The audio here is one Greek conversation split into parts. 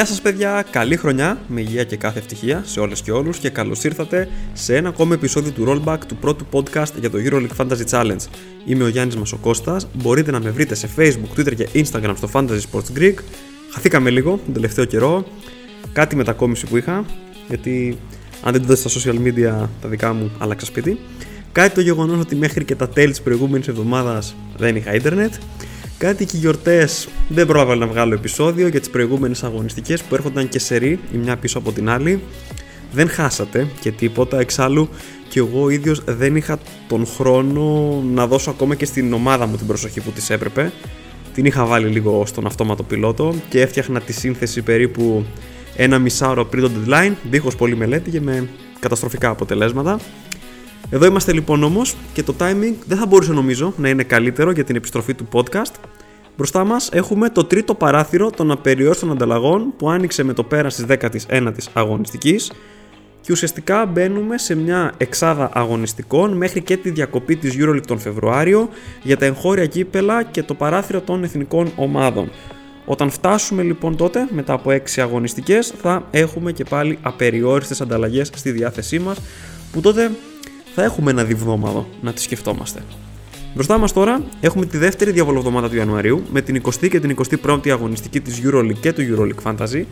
Γεια σας παιδιά, καλή χρονιά, με υγεία και κάθε ευτυχία σε όλες και όλους και καλώς ήρθατε σε ένα ακόμα επεισόδιο του Rollback του πρώτου podcast για το EuroLeague Fantasy Challenge. Είμαι ο Γιάννης Μασοκώστας, μπορείτε να με βρείτε σε Facebook, Twitter και Instagram στο Fantasy Sports Greek. Χαθήκαμε λίγο τον τελευταίο καιρό, κάτι μετακόμιση που είχα, γιατί αν δεν το δείτε στα social media τα δικά μου άλλαξα σπίτι. Κάτι το γεγονός ότι μέχρι και τα τέλη της προηγούμενης εβδομάδας δεν είχα ίντερνετ. Κάτι και οι γιορτές δεν πρόλαβα να βγάλω επεισόδιο για τις προηγούμενες αγωνιστικές που έρχονταν και σε ρί η μια πίσω από την άλλη. Δεν χάσατε και τίποτα, εξάλλου και εγώ ίδιος δεν είχα τον χρόνο να δώσω ακόμα και στην ομάδα μου την προσοχή που της έπρεπε. Την είχα βάλει λίγο στον αυτόματο πιλότο και έφτιαχνα τη σύνθεση περίπου ένα μισάωρο πριν το deadline, δίχως πολύ μελέτη και με καταστροφικά αποτελέσματα. Εδώ είμαστε λοιπόν όμως και το timing δεν θα μπορούσε νομίζω να είναι καλύτερο για την επιστροφή του podcast. Μπροστά μας έχουμε το τρίτο παράθυρο των απεριόριστων ανταλλαγών που άνοιξε με το πέρας της 19η αγωνιστικής και ουσιαστικά μπαίνουμε σε μια εξάδα αγωνιστικών μέχρι και τη διακοπή της EuroLeague τον Φεβρουάριο για τα εγχώρια κύπελα και το παράθυρο των εθνικών ομάδων. Όταν φτάσουμε λοιπόν τότε, μετά από 6 αγωνιστικές, θα έχουμε και πάλι απεριόριστες ανταλλαγές στη διάθεσή μας, που τότε θα έχουμε ένα διβδόμαδο να τη σκεφτόμαστε. Μπροστά μας τώρα έχουμε τη δεύτερη διαβολοβδομάδα του Ιανουαρίου με την 20η και την 21η αγωνιστική της EuroLeague και του EuroLeague Fantasy.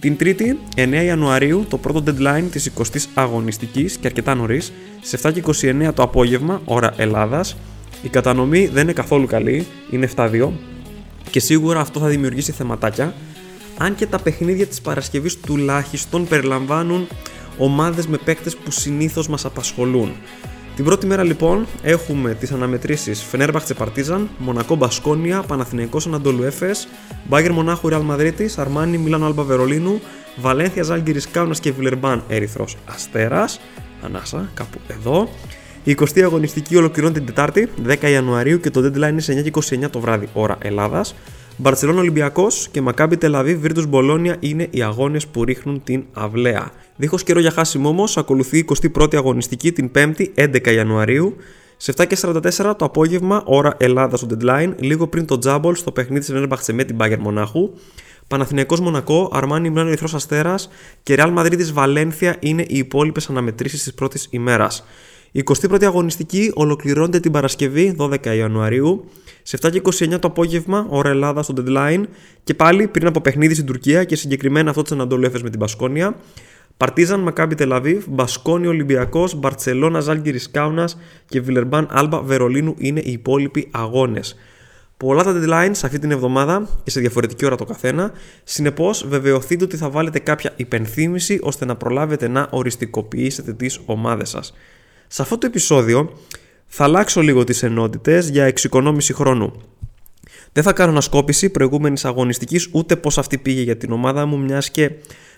Την 3η, 9 Ιανουαρίου, το πρώτο deadline της 20η αγωνιστικής και αρκετά νωρίς, σε 7 και 29 το απόγευμα, ώρα Ελλάδας. Η κατανομή δεν είναι καθόλου καλή, είναι 7-2 και σίγουρα αυτό θα δημιουργήσει θεματάκια. Αν και τα παιχνίδια της Παρασκευής τουλάχιστον περιλαμβάνουν ομάδες με παίκτες που συνήθως μας απασχολούν. Την πρώτη μέρα λοιπόν έχουμε τις αναμετρήσεις Φενέρμπαχτσε Παρτίζαν, Μονακό Μπασκόνια, Παναθηναϊκός Ανατολού Έφες, Μπάγκερ Μονάχου Ρεάλ Μαδρίτης, Αρμάνι Μιλάνο Άλμπα Βερολίνου, Βαλένθια Ζάλγκυρης Κάουνας και Βιλερμπάν Ερυθρός Αστέρας, ανάσα κάπου εδώ. Η 20η αγωνιστική ολοκληρώνει την Τετάρτη, 10 Ιανουαρίου και το deadline είναι σε 9 και 29 το βράδυ ώρα Ελλάδας. Μπαρσελόνα Ολυμπιακός και Μακάμπι Τελαβή Βίρτου Μπολόνια είναι οι αγώνες που ρίχνουν την αυλαία. Δίχως καιρό για χάσιμο όμως, ακολουθεί η 21η αγωνιστική την 5η 11 Ιανουαρίου. Σε 7 και 44 το απόγευμα, ώρα Ελλάδα στο deadline, λίγο πριν το Τζάμπολ στο παιχνίδι της Ενέρμπαχτσε με την Μπάγκερ Μονάχου. Παναθηναϊκός Μονακό, Αρμάνι Μιλάνο Ερυθρός Αστέρας και Ρεάλ Μαδρίτη Βαλένθια είναι οι υπόλοιπες αναμετρήσεις της πρώτης ημέρας. Η 21η αγωνιστική ολοκληρώνεται την Παρασκευή 12 Ιανουαρίου σε 7 και 29 το απόγευμα, ώρα Ελλάδα στο deadline και πάλι πριν από παιχνίδι στην Τουρκία και συγκεκριμένα αυτό της Ανατολού Έφες με την Πασκόνια. Παρτίζαν Μακάμπι Τελαβίβ, Μπασκόνι Ολυμπιακός, Μπαρσελόνα Ζάλγκη Κάουνα και Βιλερμπάν Άλμπα Βερολίνου είναι οι υπόλοιποι αγώνες. Πολλά τα deadlines αυτή την εβδομάδα και σε διαφορετική ώρα το καθένα. Συνεπώς, βεβαιωθείτε ότι θα βάλετε κάποια υπενθύμηση ώστε να προλάβετε να οριστικοποιήσετε τις ομάδες σας. Σε αυτό το επεισόδιο θα αλλάξω λίγο τις ενότητες για εξοικονόμηση χρόνου. Δεν θα κάνω ανασκόπηση προηγούμενης αγωνιστικής ούτε πώς αυτή πήγε για την ομάδα μου, μιας και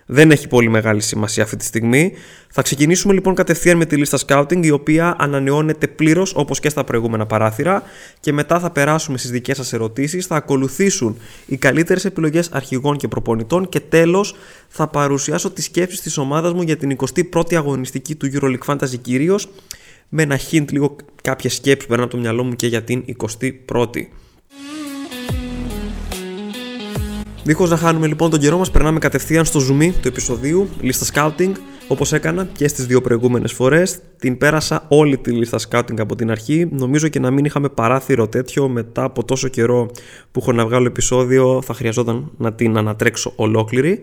δεν έχει πολύ μεγάλη σημασία αυτή τη στιγμή. Θα ξεκινήσουμε λοιπόν κατευθείαν με τη λίστα scouting, η οποία ανανεώνεται πλήρως όπως και στα προηγούμενα παράθυρα. Και μετά θα περάσουμε στις δικές σας ερωτήσεις. Θα ακολουθήσουν οι καλύτερες επιλογές αρχηγών και προπονητών. Και τέλος θα παρουσιάσω τις σκέψεις της ομάδας μου για την 21η αγωνιστική του EuroLeague Fantasy κυρίως με ένα hint λίγο κάποιες σκέψεις που περνάνε από το μυαλό μου και για την 21η. Δίχως να χάνουμε λοιπόν τον καιρό μας, περνάμε κατευθείαν στο zoom του επεισοδίου, λίστα scouting, όπως έκανα και στις δύο προηγούμενες φορές. Την πέρασα όλη τη λίστα scouting από την αρχή. Νομίζω και να μην είχαμε παράθυρο τέτοιο μετά από τόσο καιρό που έχω να βγάλω επεισόδιο θα χρειαζόταν να την ανατρέξω ολόκληρη.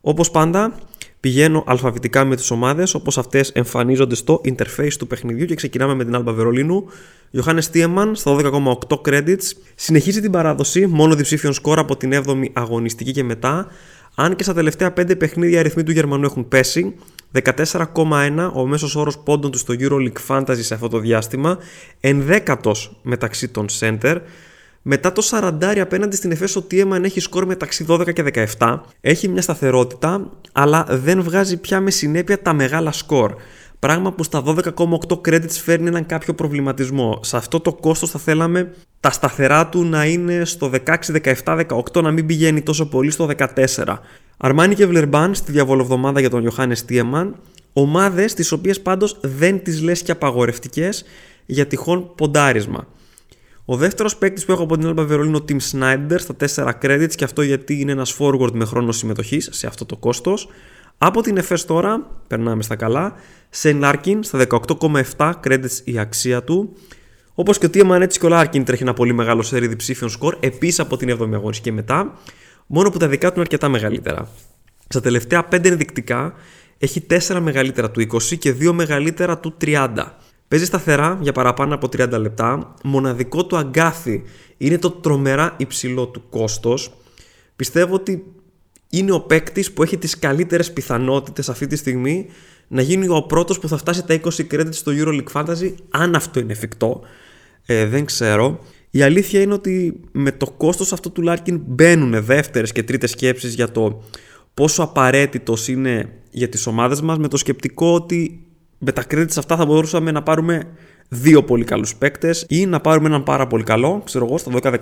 Όπως πάντα, Πηγαίνω αλφαβητικά με τις ομάδες όπως αυτές εμφανίζονται στο interface του παιχνιδιού και ξεκινάμε με την Alba Βερολίνου. Johannes Τίεμαν στα 12,8 credits. Συνεχίζει την παράδοση, μόνο διψήφιον σκορ από την 7η αγωνιστική και μετά. Αν και στα τελευταία 5 παιχνίδια οι αριθμοί του Γερμανού έχουν πέσει. 14,1 ο μέσος όρος πόντων του στο EuroLeague Fantasy σε αυτό το διάστημα. Ενδέκατος μεταξύ των center. Μετά το 40 απέναντι στην Εφέσο ο Τιέμαν έχει σκορ μεταξύ 12 και 17. Έχει μια σταθερότητα, αλλά δεν βγάζει πια με συνέπεια τα μεγάλα σκορ. Πράγμα που στα 12,8 credits φέρνει έναν κάποιο προβληματισμό. Σε αυτό το κόστος θα θέλαμε τα σταθερά του να είναι στο 16, 17, 18, να μην πηγαίνει τόσο πολύ στο 14. Αρμάνι και Βλερμπάν στη διαβολοβδομάδα για τον Ιωάννης Τιέμαν. Ομάδες τις οποίες πάντως δεν τις λες και απαγορευτικές για τυχόν ποντάρισμα. Ο δεύτερος παίκτης που έχω από την Alba Βερολίνο, ο Tim Snyder, στα 4 credits και αυτό γιατί είναι ένας forward με χρόνο συμμετοχής σε αυτό το κόστος. Από την FS τώρα, περνάμε στα καλά, σε Larkin στα 18,7 credits η αξία του. Όπως και ο Τιεμαν έτσι και ο Larkin τρέχει ένα πολύ μεγάλο σερί διψήφιων σκορ, επίσης από την 7η αγωνιστική και μετά, μόνο που τα δικά του είναι αρκετά μεγαλύτερα. Στα τελευταία 5 ενδεικτικά έχει 4 μεγαλύτερα του 20 και 2 μεγαλύτερα του 30. Παίζει σταθερά για παραπάνω από 30 λεπτά. Μοναδικό του αγκάθι είναι το τρομερά υψηλό του κόστος. Πιστεύω ότι είναι ο παίκτης που έχει τις καλύτερες πιθανότητες αυτή τη στιγμή να γίνει ο πρώτος που θα φτάσει τα 20 credits στο EuroLeague Fantasy, αν αυτό είναι εφικτό. Ε, δεν ξέρω. Η αλήθεια είναι ότι με το κόστος αυτό του Larkin μπαίνουν δεύτερες και τρίτες σκέψεις για το πόσο απαραίτητος είναι για τις ομάδες μας με το σκεπτικό ότι με τα credits αυτά θα μπορούσαμε να πάρουμε δύο πολύ καλούς παίκτες ή να πάρουμε έναν πάρα πολύ καλό, ξέρω εγώ, στο 12-13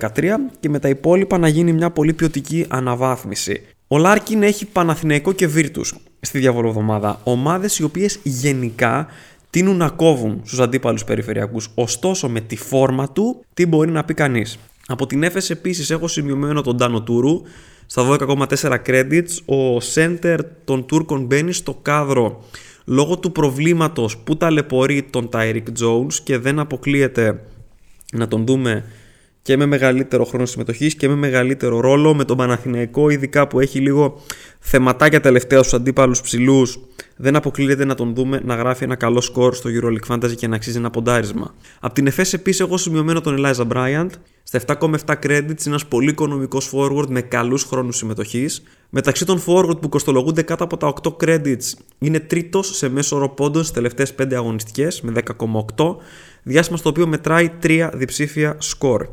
και με τα υπόλοιπα να γίνει μια πολύ ποιοτική αναβάθμιση. Ο Λάρκιν έχει Παναθηναϊκό και Βίρτους στη διαβολοβδομάδα. Ομάδες οι οποίες γενικά τείνουν να κόβουν στους αντίπαλους περιφερειακούς. Ωστόσο, με τη φόρμα του, τι μπορεί να πει κανείς. Από την έφεση επίσης έχω σημειωμένο τον Τάνο Τούρου στα 12,4 credits. Ο center των Τούρκων μπαίνει στο κάδρο λόγω του προβλήματος που ταλαιπωρεί τον Tyreek Jones και δεν αποκλείεται να τον δούμε και με μεγαλύτερο χρόνο συμμετοχής και με μεγαλύτερο ρόλο με τον Παναθηναϊκό, ειδικά που έχει λίγο θεματάκια τελευταία στους αντίπαλους ψηλούς. Δεν αποκλείεται να τον δούμε να γράφει ένα καλό σκορ στο EuroLeague Fantasy και να αξίζει ένα ποντάρισμα. Από την ΕΦΕΣ επίσης έχω σημειωμένο τον Eliza Bryant. Στα 7,7 credits είναι ένας πολύ οικονομικός forward με καλούς χρόνους συμμετοχής. Μεταξύ των forward που κοστολογούνται κάτω από τα 8 credits είναι τρίτος σε μέσο όρο πόντων στις τελευταίες 5 αγωνιστικές με 10,8. Διάστημα στο οποίο μετράει 3 διψήφια σκορ.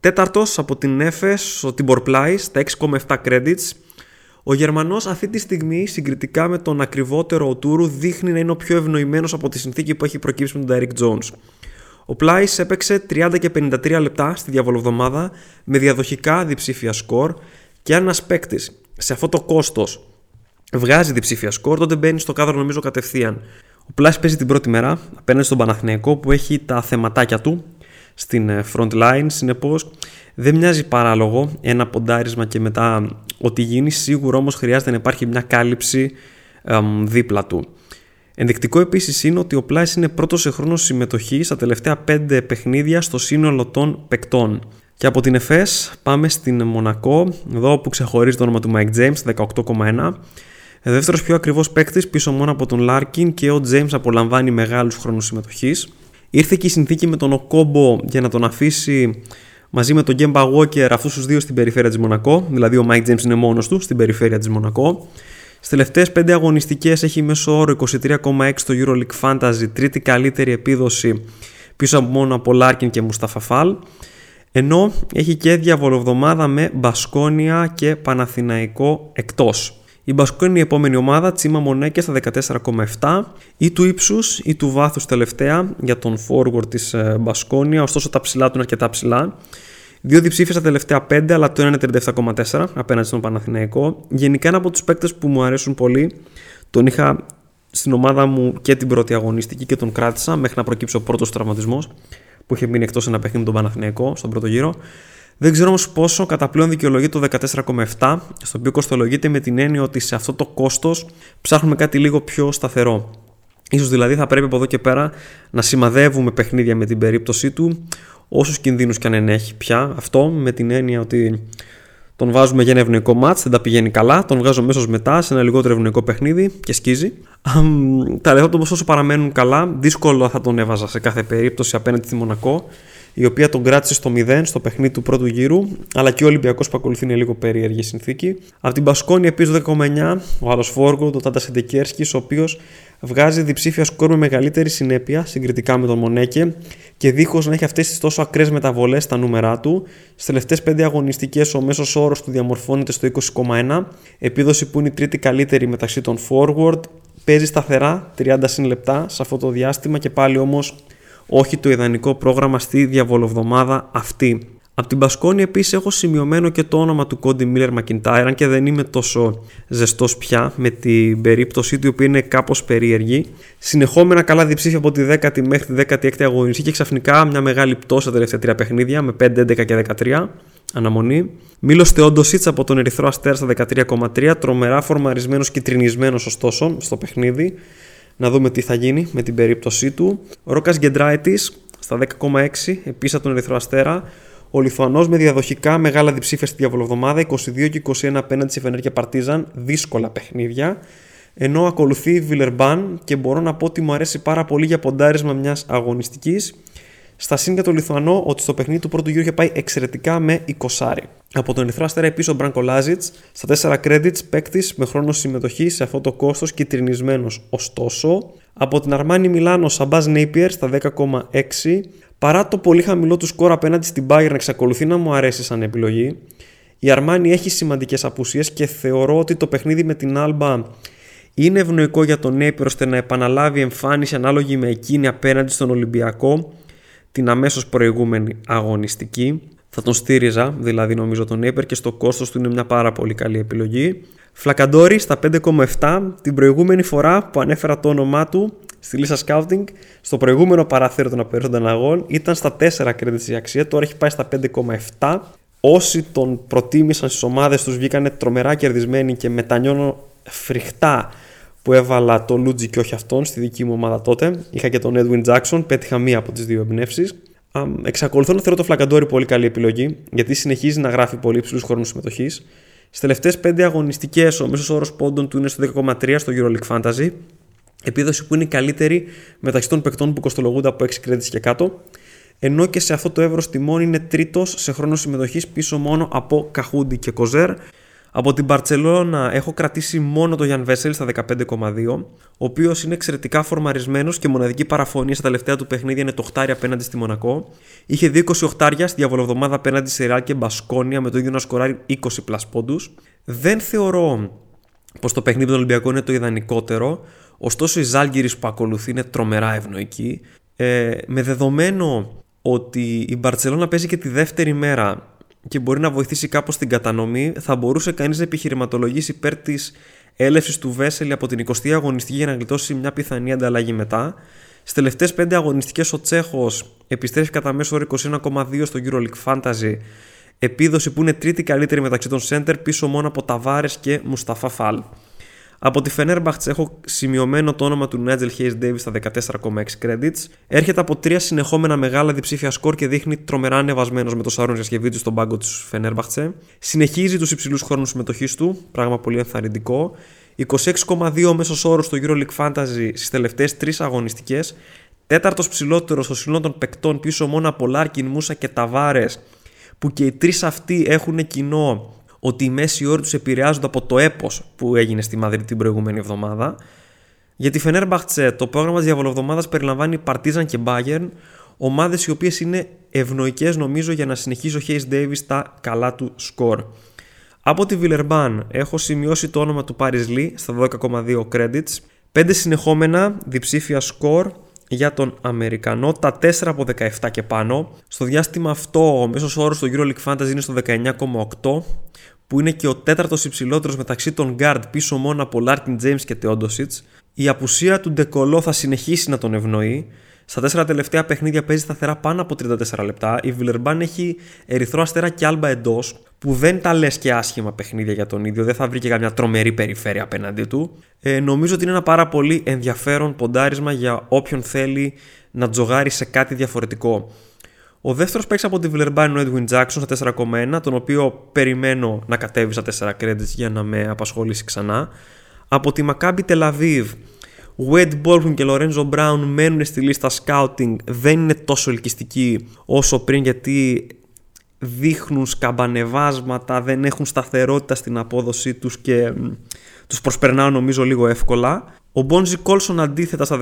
Τέταρτος από την Έφες, ο Tibor Plais, στα 6,7 credits. Ο Γερμανός αυτή τη στιγμή, συγκριτικά με τον ακριβότερο ο Τούρου, δείχνει να είναι ο πιο ευνοημένος από τη συνθήκη που έχει προκύψει με τον Derek Jones. Ο Πλάις έπαιξε 30 και 53 λεπτά στη διαβολοβδομάδα με διαδοχικά διψήφια σκορ και αν ένας παίκτης σε αυτό το κόστος βγάζει διψήφια σκορ, τότε μπαίνει στο κάδρο νομίζω κατευθείαν. Ο Πλάις παίζει την πρώτη μέρα απέναντι στον Παναθηναϊκό που έχει τα θεματάκια του στην ε, front line. Συνεπώς, δεν μοιάζει παράλογο ένα ποντάρισμα και μετά ότι γίνει. Σίγουρα όμως χρειάζεται να υπάρχει μια κάλυψη δίπλα του. Ενδεικτικό επίσης είναι ότι ο Πλάις είναι πρώτος σε χρόνο συμμετοχής στα τελευταία 5 παιχνίδια στο σύνολο των παικτών. Και από την ΕΦΕΣ πάμε στην Μονακό, εδώ που ξεχωρίζει το όνομα του Mike James, 18,1. Δεύτερος πιο ακριβός παίκτης πίσω μόνο από τον Λάρκιν και ο James απολαμβάνει μεγάλους χρόνους συμμετοχής. Ήρθε και η συνθήκη με τον Οκόμπο για να τον αφήσει μαζί με τον Κέμπα Walker αυτούς τους δύο στην περιφέρεια της Μονακό. Δηλαδή ο Mike James είναι μόνος του στην περιφέρεια της Μονακό. Στις τελευταίες 5 αγωνιστικές έχει μέσο όρο 23,6 στο Euroleague Fantasy, τρίτη καλύτερη επίδοση πίσω από μόνο από Λάρκιν και Μουσταφα Φαλ. Ενώ έχει και διαβολοβδομάδα με Μπασκόνια και Παναθηναϊκό εκτός. Η Μπασκόνια είναι η επόμενη ομάδα, Τσίμα Μονέκε στα 14,7 ή του ύψους ή του βάθους τελευταία για τον forward της ε, Μπασκόνια, ωστόσο τα ψηλά του είναι αρκετά ψηλά. Δύο διψήφια στα τελευταία 5, αλλά το ένα είναι 37,4 απέναντι στον Παναθηναϊκό. Γενικά ένα από τους παίκτες που μου αρέσουν πολύ. Τον είχα στην ομάδα μου και την πρώτη αγωνιστική και τον κράτησα μέχρι να προκύψει ο πρώτος τραυματισμός που είχε μείνει εκτός ένα παιχνίδι με τον Παναθηναϊκό στον πρώτο γύρο. Δεν ξέρω όμως πόσο κατά πλέον δικαιολογείται το 14,7, στο οποίο κοστολογείται με την έννοια ότι σε αυτό το κόστος ψάχνουμε κάτι λίγο πιο σταθερό. Ίσως δηλαδή θα πρέπει από εδώ και πέρα να σημαδεύουμε παιχνίδια με την περίπτωσή του όσους κινδύνους και αν ενέχει πια αυτό με την έννοια ότι τον βάζουμε για ένα ευνοϊκό μάτς, δεν τα πηγαίνει καλά, τον βγάζω μέσω μετά σε ένα λιγότερο ευνοϊκό παιχνίδι και σκίζει. τα λεφτά του όσο παραμένουν καλά, δύσκολο θα τον έβαζα σε κάθε περίπτωση απέναντι στη Μονακό η οποία τον κράτησε στο 0 στο παιχνίδι του πρώτου γύρου, αλλά και ο Ολυμπιακός που ακολουθεί είναι λίγο περίεργη συνθήκη. Από την Πασκόνη επίσης 10,9 ο άλλος Φόργκο, ο Τάντα Σεντεκέρσκι, ο οποίος βγάζει διψήφια σκόρ με μεγαλύτερη συνέπεια συγκριτικά με τον Μονέκε και δίχως να έχει αυτές τις τόσο ακραίες μεταβολές στα νούμερά του. Στις τελευταίες 5 αγωνιστικές ο μέσος όρος του διαμορφώνεται στο 20,1, επίδοση που είναι η τρίτη καλύτερη μεταξύ των forward. Παίζει σταθερά 30 συν λεπτά σε αυτό το διάστημα και πάλι όμως όχι το ιδανικό πρόγραμμα στη διαβολοβδομάδα αυτή. Από την Πασκόνη επίσης έχω σημειωμένο και το όνομα του Κόντι Μίλλερ Μακιντάιρ, αν και δεν είμαι τόσο ζεστός πια με την περίπτωσή του, η οποία είναι κάπως περίεργη. Συνεχόμενα καλά διψήφια από τη 10η μέχρι τη 16η αγωνιστή και ξαφνικά μια μεγάλη πτώση τα τελευταία τρία παιχνίδια με 5, 11 και 13. Αναμονή. Μίλο Θεόντοσιτ από τον Ερυθρό Αστέρα στα 13,3. Τρομερά φορμαρισμένος και τρινισμένος ωστόσο στο παιχνίδι. Να δούμε τι θα γίνει με την περίπτωσή του. Ρόκας Γκεντράιτης στα 10,6 επίσης από τον Ερυθρό Αστέρα. Ο Λιθουανός με διαδοχικά μεγάλα διψήφια στη διαβολοβδομάδα 22 και 21 απέναντι σε Φενέρ και Παρτίζαν. Δύσκολα παιχνίδια. Ενώ ακολουθεί η Βιλερμπάν και μπορώ να πω ότι μου αρέσει πάρα πολύ για ποντάρισμα μιας αγωνιστικής. Στα σύν το Λιθουανό ότι στο παιχνίδι του πρώτου γύρου είχε πάει εξαιρετικά με 20. Από τον Ερυθρό Αστέρα επίση ο Μπράνκο Λάζιτς στα 4 credits παίκτης με χρόνο συμμετοχή σε αυτό το κόστος κυτρινισμένος. Ωστόσο, από την Αρμάνι Μιλάνο Σαμπάζ Νέιπιερ στα 10,6 Παρά το πολύ χαμηλό του σκορ απέναντι στην Bayern να εξακολουθεί να μου αρέσει σαν επιλογή, η Αρμάνι έχει σημαντικές απουσίες και θεωρώ ότι το παιχνίδι με την Alba είναι ευνοϊκό για τον Νέιπιερ ώστε να επαναλάβει εμφάνιση ανάλογη με εκείνη απέναντι στον Ολυμπιακό την αμέσως προηγούμενη αγωνιστική. Θα τον στήριζα, δηλαδή νομίζω τον Νέιπερ και στο κόστος του είναι μια πάρα πολύ καλή επιλογή. Φλακαντόρι στα 5,7 την προηγούμενη φορά που ανέφερα το όνομά του στη λίστα scouting στο προηγούμενο παράθυρο των απερίσσοντα αγών ήταν στα 4 credits η αξία, τώρα έχει πάει στα 5,7. Όσοι τον προτίμησαν στις ομάδες τους βγήκαν τρομερά κερδισμένοι και μετανιώνω φρικτά που έβαλα το Λούτζι και όχι αυτόν στη δική μου ομάδα τότε. Είχα και τον Edwin Jackson, πέτυχα μία από τις δύο εμπνεύσεις. Εξακολουθώ να θεωρώ το Φλακαντόρι πολύ καλή επιλογή, γιατί συνεχίζει να γράφει πολύ υψηλού χρόνους συμμετοχής. Στις τελευταίες 5 αγωνιστικές, ο μέσος όρος πόντων του είναι στο 10,3 στο EuroLeague Fantasy. Επίδοση που είναι η καλύτερη μεταξύ των παικτών που κοστολογούνται από 6 credits και κάτω. Ενώ και σε αυτό το εύρος τιμών είναι τρίτος σε χρόνο συμμετοχής πίσω μόνο από Καχούντι και Κοζέρ. Από την Μπαρσελόνα έχω κρατήσει μόνο το Γιάν Βέσελ στα 15,2, ο οποίος είναι εξαιρετικά φορμαρισμένος και μοναδική παραφωνία στα τελευταία του παιχνίδια είναι το χτάρι απέναντι στη Μονακό. Είχε 2 20 οχτάρια στη διαβολοβδομάδα απέναντι σε Ρεάλ και Μπασκόνια με το ίδιο να σκοράρει 20 πλασ πόντους. Δεν θεωρώ πως το παιχνίδι του Ολυμπιακού είναι το ιδανικότερο, ωστόσο η Ζάλγκυρης που ακολουθεί είναι τρομερά ευνοϊκή. Ε, με δεδομένο ότι η Μπαρσελόνα παίζει και τη δεύτερη μέρα και μπορεί να βοηθήσει κάπως την κατανομή, θα μπορούσε κανείς να επιχειρηματολογήσει υπέρ της έλευσης του Βέσελη από την 20η αγωνιστική για να γλιτώσει μια πιθανή ανταλλαγή μετά. Στις τελευταίες 5 αγωνιστικές ο Τσέχος επιστρέφει κατά μέσο όρο 21,2 στο EuroLeague Fantasy. Επίδοση που είναι τρίτη καλύτερη μεταξύ των center πίσω μόνο από Ταβάρες και Μουσταφά Φαλ. Από τη Fenerbahce έχω σημειωμένο το όνομα του Nigel Hayes Davis στα 14,6 credits. Έρχεται από τρία συνεχόμενα μεγάλα διψήφια σκορ και δείχνει τρομερά ανεβασμένος με το Σάρον του στον πάγκο της Fenerbahce. Συνεχίζει τους υψηλούς χρόνους συμμετοχής του, πράγμα πολύ ενθαρρυντικό. 26,2 μέσος όρος στο EuroLeague Fantasy στις τελευταίες τρεις αγωνιστικές. Τέταρτος ψηλότερος στο σύνολο των παικτών πίσω μόνο από Λάρκιν, Μούσα και Ταβάρες, που και οι τρεις αυτοί έχουν κοινό ότι οι μέση όροι τους επηρεάζονται από το έπος που έγινε στη Μαδρίτη την προηγούμενη εβδομάδα. Για τη Φενέρμπαχτσε, το πρόγραμμα της διαβολοβδομάδας περιλαμβάνει Παρτίζαν και Bayern, ομάδες οι οποίες είναι ευνοϊκές νομίζω για να συνεχίσει ο Hayes Davis τα καλά του σκορ. Από τη Βιλερμπάν έχω σημειώσει το όνομα του Paris Lee στα 12,2 credits, 5 συνεχόμενα διψήφια σκορ για τον Αμερικανό, τα 4 από 17 και πάνω. Στο διάστημα αυτό ο μέσος όρος στο EuroLeague Fantasy είναι στο 19,8 που είναι και ο τέταρτος υψηλότερος μεταξύ των guard πίσω μόνο από Larkin James και Teodosic. Η απουσία του Ντεκολό θα συνεχίσει να τον ευνοεί. Στα τέσσερα τελευταία παιχνίδια παίζει σταθερά πάνω από 34 λεπτά. Η Βιλερμπάν έχει ερυθρό αστέρα και άλμπα εντός, που δεν τα λες και άσχημα παιχνίδια για τον ίδιο. Δεν θα βρει και καμιά τρομερή περιφέρεια απέναντί του. Ε, νομίζω ότι είναι ένα πάρα πολύ ενδιαφέρον ποντάρισμα για όποιον θέλει να τζογάρει σε κάτι διαφορετικό. Ο δεύτερος παίξει από τη Βιλερμπάν είναι ο Edwin Jackson στα 4,1, τον οποίο περιμένω να κατέβει στα 4 credits για να με απασχολήσει ξανά. Από τη Maccabi Tel Aviv, Wade Baldwin και Lorenzo Brown μένουν στη λίστα scouting, δεν είναι τόσο ελκυστικοί όσο πριν γιατί δείχνουν σκαμπανεβάσματα, δεν έχουν σταθερότητα στην απόδοσή τους και τους προσπερνάω νομίζω λίγο εύκολα. Ο Μπόνζι Κόλσον αντίθετα στα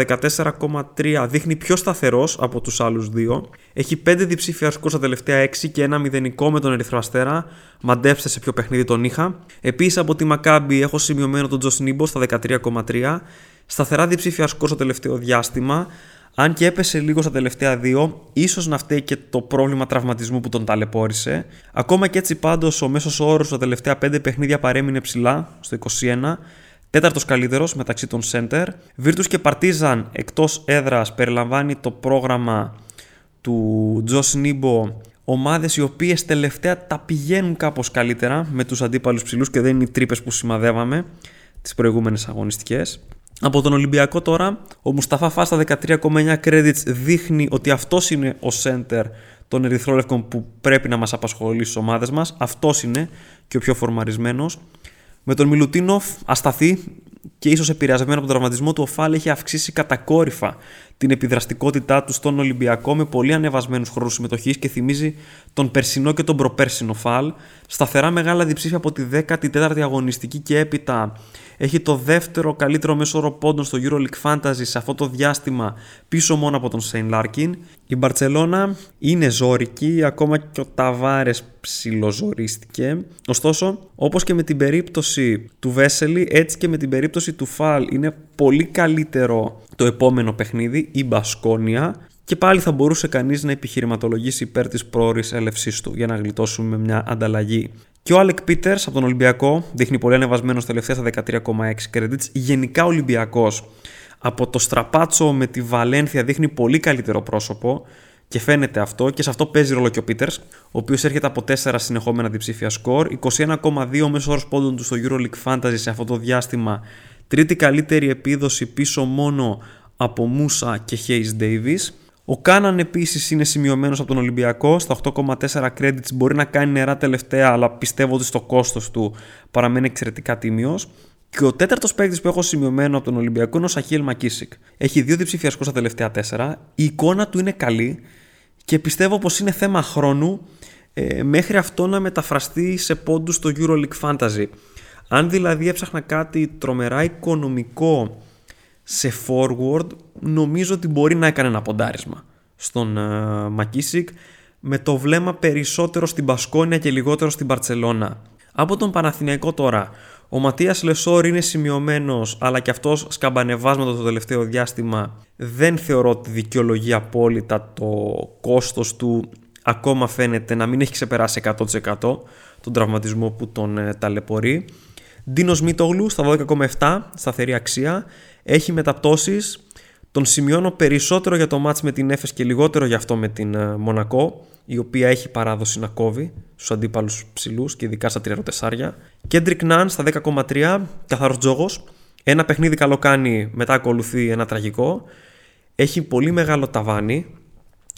14,3 δείχνει πιο σταθερός από τους άλλους δύο. Έχει 5 διψήφια σκορ στα τελευταία 6 και ένα μηδενικό με τον Ερυθρό Αστέρα. Μαντέψτε σε ποιο παιχνίδι τον είχα. Επίσης από τη Μακάμπη έχω σημειωμένο τον Τζος Νίμπο στα 13,3. Σταθερά διψήφια σκορ στο τελευταίο διάστημα. Αν και έπεσε λίγο στα τελευταία δύο, ίσως να φταίει και το πρόβλημα τραυματισμού που τον ταλαιπώρησε. Ακόμα και έτσι πάντως ο μέσος όρος στα τελευταία 5 παιχνίδια παρέμεινε ψηλά, στο 21. Τέταρτος καλύτερος μεταξύ των center. Virtus και Partizan εκτός έδρας περιλαμβάνει το πρόγραμμα του Τζος Νίμπο. Ομάδες οι οποίες τελευταία τα πηγαίνουν κάπως καλύτερα με τους αντίπαλους ψηλούς και δεν είναι οι τρύπες που σημαδεύαμε τις προηγούμενες αγωνιστικές. Από τον Ολυμπιακό τώρα, ο Μουσταφά Φάς στα 13,9 credits δείχνει ότι αυτός είναι ο center των ερυθρόλευκων που πρέπει να μας απασχολεί στις ομάδες μας. Αυτός είναι και ο πιο φορμαρισμένος. Με τον Μιλουτίνοφ ασταθή και ίσως επηρεασμένο από τον τραυματισμό του, ο Φάλ έχει αυξήσει κατακόρυφα την επιδραστικότητά του στον Ολυμπιακό με πολύ ανεβασμένους χρόνους συμμετοχής και θυμίζει τον περσινό και τον προπέρσινο Φάλ. Σταθερά μεγάλα διψήφια από τη 14η αγωνιστική και έπειτα έχει το δεύτερο καλύτερο μέσο όρο πόντων στο EuroLeague Fantasy σε αυτό το διάστημα πίσω μόνο από τον Σέιν Λάρκιν. Η Μπαρτσελώνα είναι ζώρικη, ακόμα και ο Ταβάρες ψιλοζορίστηκε. Ωστόσο, όπως και με την περίπτωση του Βέσελη, έτσι και με την περίπτωση του Φαλ είναι πολύ καλύτερο το επόμενο παιχνίδι, η Μπασκόνια, και πάλι θα μπορούσε κανείς να επιχειρηματολογήσει υπέρ της πρόορης έλευσής του για να γλιτώσουμε μια ανταλλαγή και ο Αλεκ Πίτερς από τον Ολυμπιακό δείχνει πολύ ανεβασμένος τελευταία στα 13,6 credits. Γενικά ο Ολυμπιακός από το στραπάτσο με τη Βαλένθια δείχνει πολύ καλύτερο πρόσωπο και φαίνεται αυτό και σε αυτό παίζει ρόλο και ο Πίτερς, ο οποίος έρχεται από 4 συνεχόμενα διψήφια σκορ, 21,2 μέσο όρο πόντων του στο EuroLeague Fantasy σε αυτό το διάστημα, τρίτη καλύτερη επίδοση πίσω μόνο από Μούσα και Hayes Davis. Ο Κάναν επίσης είναι σημειωμένος από τον Ολυμπιακό στα 8,4 credits. Μπορεί να κάνει νερά τελευταία, αλλά πιστεύω ότι στο κόστος του παραμένει εξαιρετικά τίμιος. Και ο τέταρτος παίκτης που έχω σημειωμένο από τον Ολυμπιακό είναι ο Σαχίλ Μακίσικ. Έχει δύο διψηφιακού στα τελευταία 4. Η εικόνα του είναι καλή και πιστεύω πως είναι θέμα χρόνου ε, μέχρι αυτό να μεταφραστεί σε πόντους στο EuroLeague Fantasy. Αν δηλαδή έψαχνα κάτι τρομερά οικονομικό σε forward νομίζω ότι μπορεί να έκανε ένα ποντάρισμα στον uh, Μακίσικ με το βλέμμα περισσότερο στην Πασκόνια και λιγότερο στην Παρτσελώνα. Από τον Παναθηναϊκό τώρα, ο Ματίας Λεσόρ είναι σημειωμένος αλλά και αυτός σκαμπανεβάσματα το τελευταίο διάστημα δεν θεωρώ ότι δικαιολογεί απόλυτα το κόστος του ακόμα φαίνεται να μην έχει ξεπεράσει 100% τον τραυματισμό που τον ε, ταλαιπωρεί. Ντίνος Μίτογλου στα 12,7 σταθερή αξία έχει μεταπτώσεις. Τον σημειώνω περισσότερο για το μάτς με την Έφες και λιγότερο για αυτό με την ε, Μονακό, η οποία έχει παράδοση να κόβει στους αντίπαλους ψηλούς και ειδικά στα 34. Κέντρικ Ναν στα 10,3, καθαρός τζόγος. Ένα παιχνίδι καλό κάνει, μετά ακολουθεί ένα τραγικό. Έχει πολύ μεγάλο ταβάνι,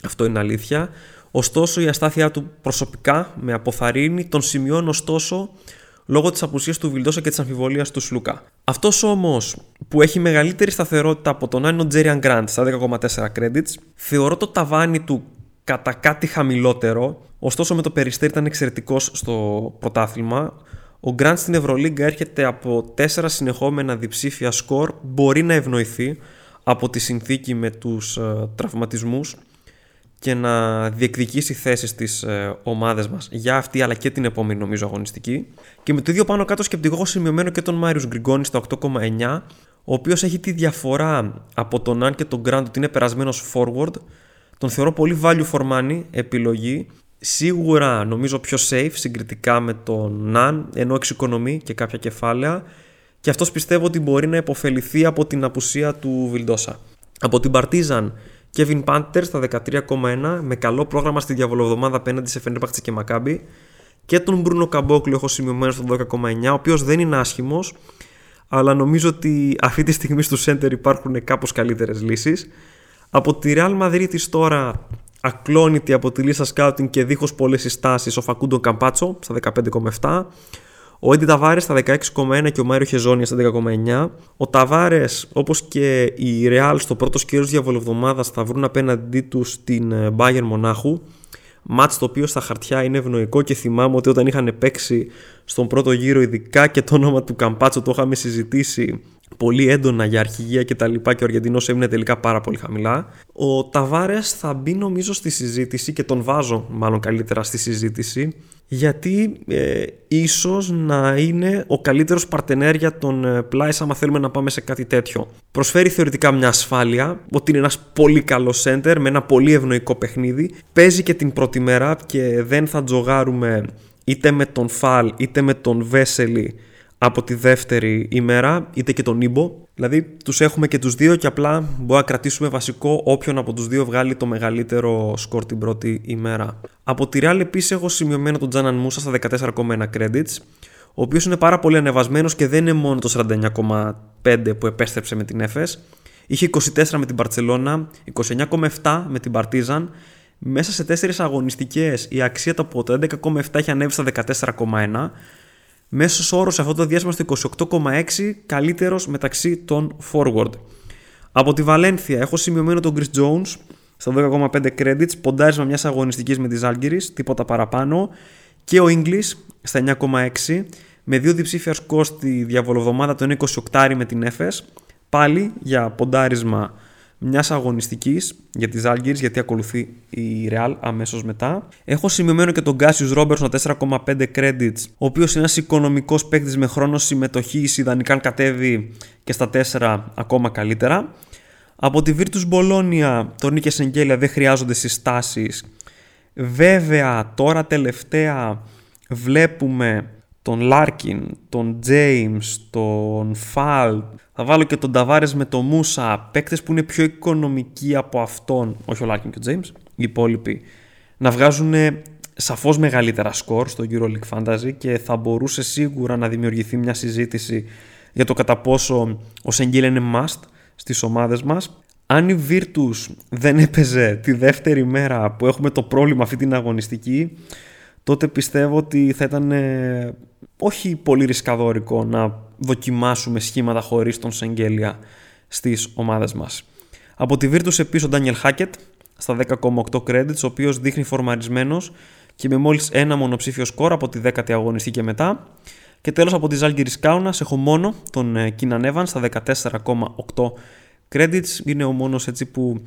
αυτό είναι αλήθεια. Ωστόσο η αστάθειά του προσωπικά με αποθαρρύνει, τον σημειώνω ωστόσο λόγω της απουσίας του Βιλντόσα και της αμφιβολίας του Σλούκα. Αυτός όμως που έχει μεγαλύτερη σταθερότητα από τον Άννο Τζέριαν Γκραντ στα 10,4 credits, θεωρώ το ταβάνι του κατά κάτι χαμηλότερο, ωστόσο με το περιστέρι ήταν εξαιρετικός στο πρωτάθλημα. Ο Γκραντ στην Ευρωλίγκα έρχεται από 4 συνεχόμενα διψήφια σκορ, μπορεί να ευνοηθεί από τη συνθήκη με τους uh, τραυματισμούς και να διεκδικήσει θέσεις στις ε, ομάδες μας για αυτή αλλά και την επόμενη νομίζω αγωνιστική. Και με το ίδιο πάνω κάτω σκεπτικό έχω σημειωμένο και τον Μάριους Γκριγκόνη στα 8,9 ο οποίος έχει τη διαφορά από τον Αν και τον Grand ότι είναι περασμένος forward. Τον θεωρώ πολύ value for money επιλογή. Σίγουρα νομίζω πιο safe συγκριτικά με τον Ναν ενώ εξοικονομεί και κάποια κεφάλαια και αυτός πιστεύω ότι μπορεί να υποφεληθεί από την απουσία του Βιλντόσα. Από την Partizan Kevin Panther στα 13,1 με καλό πρόγραμμα στη διαβολοβδομάδα απέναντι σε Φενέρπαχτσε και Μακάμπι. Και τον Μπρούνο Καμπόκλου έχω σημειωμένος στο 12,9, ο οποίος δεν είναι άσχημος, αλλά νομίζω ότι αυτή τη στιγμή στο center υπάρχουν κάπως καλύτερες λύσεις. Από τη Real Madrid τώρα ακλόνητη από τη λίστα scouting και δίχως πολλές συστάσεις ο Φακούντο Καμπάτσο στα 15,7 ο Έντι Ταβάρες στα 16,1 και ο Μάριο Χεζόνια στα 10,9. Ο Ταβάρες, όπως και η Ρεάλ στο πρώτο σκέρο διαβολοβδομάδας, θα βρουν απέναντί τους την Bayern Μονάχου. Μάτς το οποίο στα χαρτιά είναι ευνοϊκό και θυμάμαι ότι όταν είχαν παίξει στον πρώτο γύρο ειδικά και το όνομα του Καμπάτσο το είχαμε συζητήσει πολύ έντονα για αρχηγία και τα λοιπά και ο Αργεντινός έμεινε τελικά πάρα πολύ χαμηλά. Ο Ταβάρες θα μπει νομίζω στη συζήτηση και τον βάζω μάλλον καλύτερα στη συζήτηση γιατί ε, ίσως να είναι ο καλύτερος παρτενέρ για τον ε, Πλάις άμα θέλουμε να πάμε σε κάτι τέτοιο. Προσφέρει θεωρητικά μια ασφάλεια, ότι είναι ένας πολύ καλός center με ένα πολύ ευνοϊκό παιχνίδι. Παίζει και την πρώτη μέρα και δεν θα τζογάρουμε είτε με τον Φαλ είτε με τον Βέσελη από τη δεύτερη ημέρα, είτε και τον Ήμπο. Δηλαδή τους έχουμε και τους δύο και απλά μπορούμε να κρατήσουμε βασικό όποιον από τους δύο βγάλει το μεγαλύτερο σκορ την πρώτη ημέρα. Από τη Real επίσης έχω σημειωμένο τον Τζάναν Μούσα στα 14,1 credits, ο οποίος είναι πάρα πολύ ανεβασμένος και δεν είναι μόνο το 49,5 που επέστρεψε με την Έφες. Είχε 24 με την Παρσελώνα, 29,7 με την Παρτίζαν. Μέσα σε 4 αγωνιστικές η αξία του από το 11,7 έχει ανέβει στα 14,1 Μέσος όρος σε αυτό το διάστημα στο 28,6 καλύτερος μεταξύ των forward. Από τη Βαλένθια έχω σημειωμένο τον Chris Jones στα 12,5 credits, ποντάρισμα μιας αγωνιστικής με τη Zalgiris, τίποτα παραπάνω. Και ο English στα 9,6 με δύο διψήφιας σκορ στη διαβολοβδομάδα των 28 με την Efes. Πάλι για ποντάρισμα μιας αγωνιστικής για τι Algiers, γιατί ακολουθεί η Real αμέσως μετά. Έχω σημειωμένο και τον Cassius Robertson 4,5 credits, ο οποίος είναι ένας οικονομικός παίκτης με χρόνο συμμετοχής, ιδανικά κατέβει και στα 4 ακόμα καλύτερα. Από τη Virtus Bologna, τον Νίκε Σεγγέλια δεν χρειάζονται συστάσεις. Βέβαια, τώρα τελευταία βλέπουμε τον Λάρκιν, τον James, τον Φαλ, θα βάλω και τον Ταβάρες με το Μούσα, παίκτες που είναι πιο οικονομικοί από αυτόν, όχι ο Λάρκιν και ο James, οι υπόλοιποι, να βγάζουν σαφώς μεγαλύτερα σκορ στο EuroLeague Fantasy και θα μπορούσε σίγουρα να δημιουργηθεί μια συζήτηση για το κατά πόσο ο Σεγγέλια είναι must στις ομάδες μας. Αν η Virtus δεν έπαιζε τη δεύτερη μέρα που έχουμε το πρόβλημα αυτή την αγωνιστική, τότε πιστεύω ότι θα ήταν ε, όχι πολύ ρισκαδόρικο να δοκιμάσουμε σχήματα χωρίς τον Σεγγέλια στις ομάδες μας. Από τη Virtus επίσης ο Daniel Hackett στα 10,8 credits, ο οποίος δείχνει φορμαρισμένος και με μόλις ένα μονοψήφιο σκορ από τη 10η αγωνιστή και μετά. Και τέλος από τη Ζάλγκυρης Κάουνας έχω μόνο τον Keenan Evans στα 14,8 credits. Είναι ο μόνος έτσι που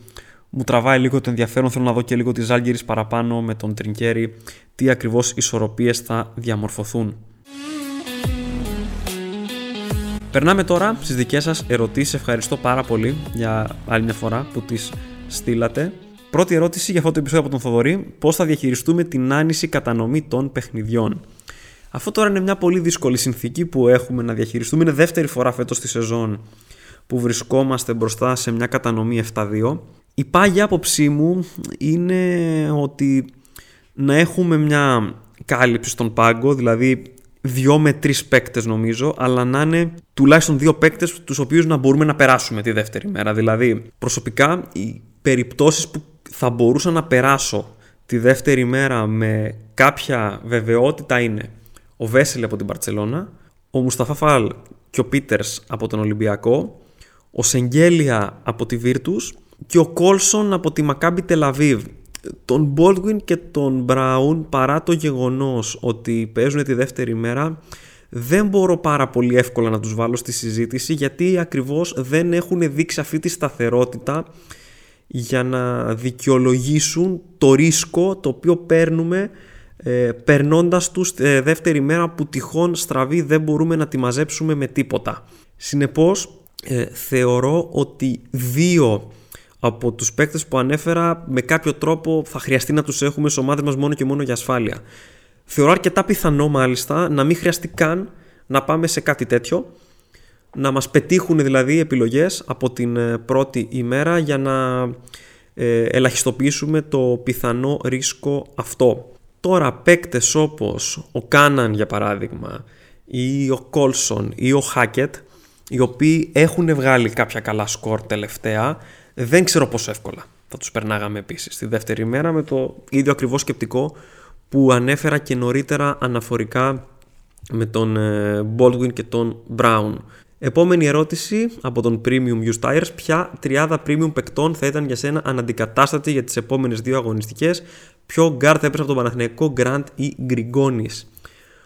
μου τραβάει λίγο το ενδιαφέρον. Θέλω να δω και λίγο τη Ζάλγκυρης παραπάνω με τον Τρινκέρι τι ακριβώς ισορροπίες θα διαμορφωθούν. Περνάμε τώρα στις δικές σας ερωτήσεις. Ευχαριστώ πάρα πολύ για άλλη μια φορά που τις στείλατε. Πρώτη ερώτηση για αυτό το επεισόδιο από τον Θοδωρή. Πώς θα διαχειριστούμε την άνηση κατανομή των παιχνιδιών; Αυτό τώρα είναι μια πολύ δύσκολη συνθήκη που έχουμε να διαχειριστούμε. Είναι δεύτερη φορά φέτος στη σεζόν που βρισκόμαστε μπροστά σε μια κατανομή 7-2. Η πάγια άποψή μου είναι ότι να έχουμε μια κάλυψη στον πάγκο, δηλαδή δύο με τρεις παίκτες νομίζω, αλλά να είναι τουλάχιστον δύο παίκτες τους οποίους να μπορούμε να περάσουμε τη δεύτερη μέρα. Δηλαδή, προσωπικά, οι περιπτώσεις που θα μπορούσα να περάσω τη δεύτερη μέρα με κάποια βεβαιότητα είναι ο Βέσελ από την Παρσελώνα, ο Μουσταφά Φαλ και ο Πίτερς από τον Ολυμπιακό, ο Σεγγέλια από τη Βίρτους και ο Κόλσον από τη Μακάμπι Τελαβίβ τον Baldwin και τον Brown παρά το γεγονός ότι παίζουν τη δεύτερη μέρα δεν μπορώ πάρα πολύ εύκολα να τους βάλω στη συζήτηση γιατί ακριβώς δεν έχουν δείξει αυτή τη σταθερότητα για να δικαιολογήσουν το ρίσκο το οποίο παίρνουμε ε, περνώντας τους ε, δεύτερη μέρα που τυχόν στραβή δεν μπορούμε να τη μαζέψουμε με τίποτα. Συνεπώς ε, θεωρώ ότι δύο από τους παίκτες που ανέφερα με κάποιο τρόπο θα χρειαστεί να τους έχουμε σε ομάδες μας μόνο και μόνο για ασφάλεια. Θεωρώ αρκετά πιθανό μάλιστα να μην χρειαστεί καν να πάμε σε κάτι τέτοιο να μας πετύχουν δηλαδή επιλογές από την ε, πρώτη ημέρα για να ε, ελαχιστοποιήσουμε το πιθανό ρίσκο αυτό. Τώρα παίκτες όπως ο Κάναν για παράδειγμα ή ο Κόλσον ή ο Χάκετ οι οποίοι έχουν βγάλει κάποια καλά σκορ τελευταία δεν ξέρω πόσο εύκολα θα τους περνάγαμε επίσης τη δεύτερη μέρα με το ίδιο ακριβώς σκεπτικό που ανέφερα και νωρίτερα αναφορικά με τον ε, Baldwin και τον Brown. Επόμενη ερώτηση από τον Premium Used Tires. Ποια τριάδα premium παικτών θα ήταν για σένα αναντικατάστατη για τις επόμενες δύο αγωνιστικές; Ποιο γκάρ θα έπαιζε από τον Παναθηναϊκό Grant ή Γκριγκόνης;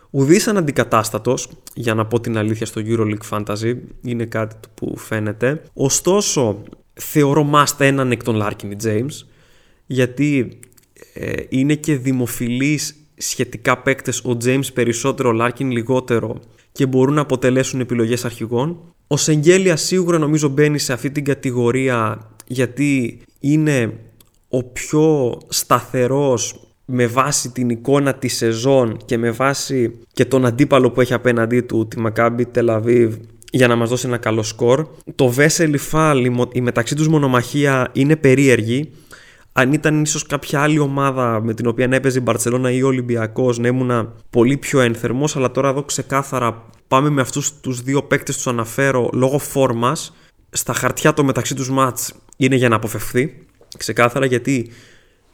Ουδείς αναντικατάστατος, για να πω την αλήθεια στο EuroLeague Fantasy, είναι κάτι που φαίνεται. Ωστόσο, θεωρώ must έναν εκ των Larkin James γιατί ε, είναι και δημοφιλής σχετικά παίκτες, ο James περισσότερο, ο Larkin λιγότερο και μπορούν να αποτελέσουν επιλογές αρχηγών. Ο Σεγγέλια σίγουρα νομίζω μπαίνει σε αυτή την κατηγορία γιατί είναι ο πιο σταθερός με βάση την εικόνα της σεζόν και με βάση και τον αντίπαλο που έχει απέναντί του, τη Maccabi Tel Aviv, για να μας δώσει ένα καλό σκορ. Το Vessel Fall, η μεταξύ τους μονομαχία είναι περίεργη. Αν ήταν ίσως κάποια άλλη ομάδα με την οποία έπαιζε η Μπαρτσελώνα ή ο Ολυμπιακός να ήμουν πολύ πιο ένθερμος, αλλά τώρα εδώ ξεκάθαρα πάμε με αυτούς τους δύο παίκτες τους αναφέρω λόγω φόρμας. Στα χαρτιά το μεταξύ τους μάτς είναι για να αποφευθεί. Ξεκάθαρα γιατί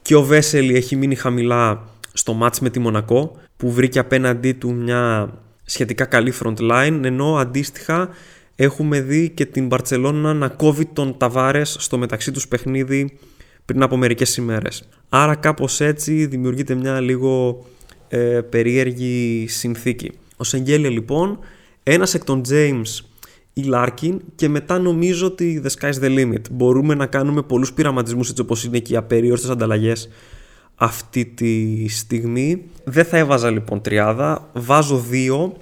και ο Βέσελη έχει μείνει χαμηλά στο μάτς με τη Μονακό που βρήκε απέναντί του μια σχετικά καλή front line ενώ αντίστοιχα έχουμε δει και την Μπαρτσελώνα να κόβει τον Ταβάρες στο μεταξύ τους παιχνίδι πριν από μερικές ημέρες. Άρα κάπως έτσι δημιουργείται μια λίγο ε, περίεργη συνθήκη. Ο Σεγγέλια λοιπόν, ένας εκ των James η Larkin και μετά νομίζω ότι the sky's the limit. Μπορούμε να κάνουμε πολλούς πειραματισμούς έτσι όπως είναι και οι απεριόριστες ανταλλαγές αυτή τη στιγμή. Δεν θα έβαζα λοιπόν τριάδα, βάζω δύο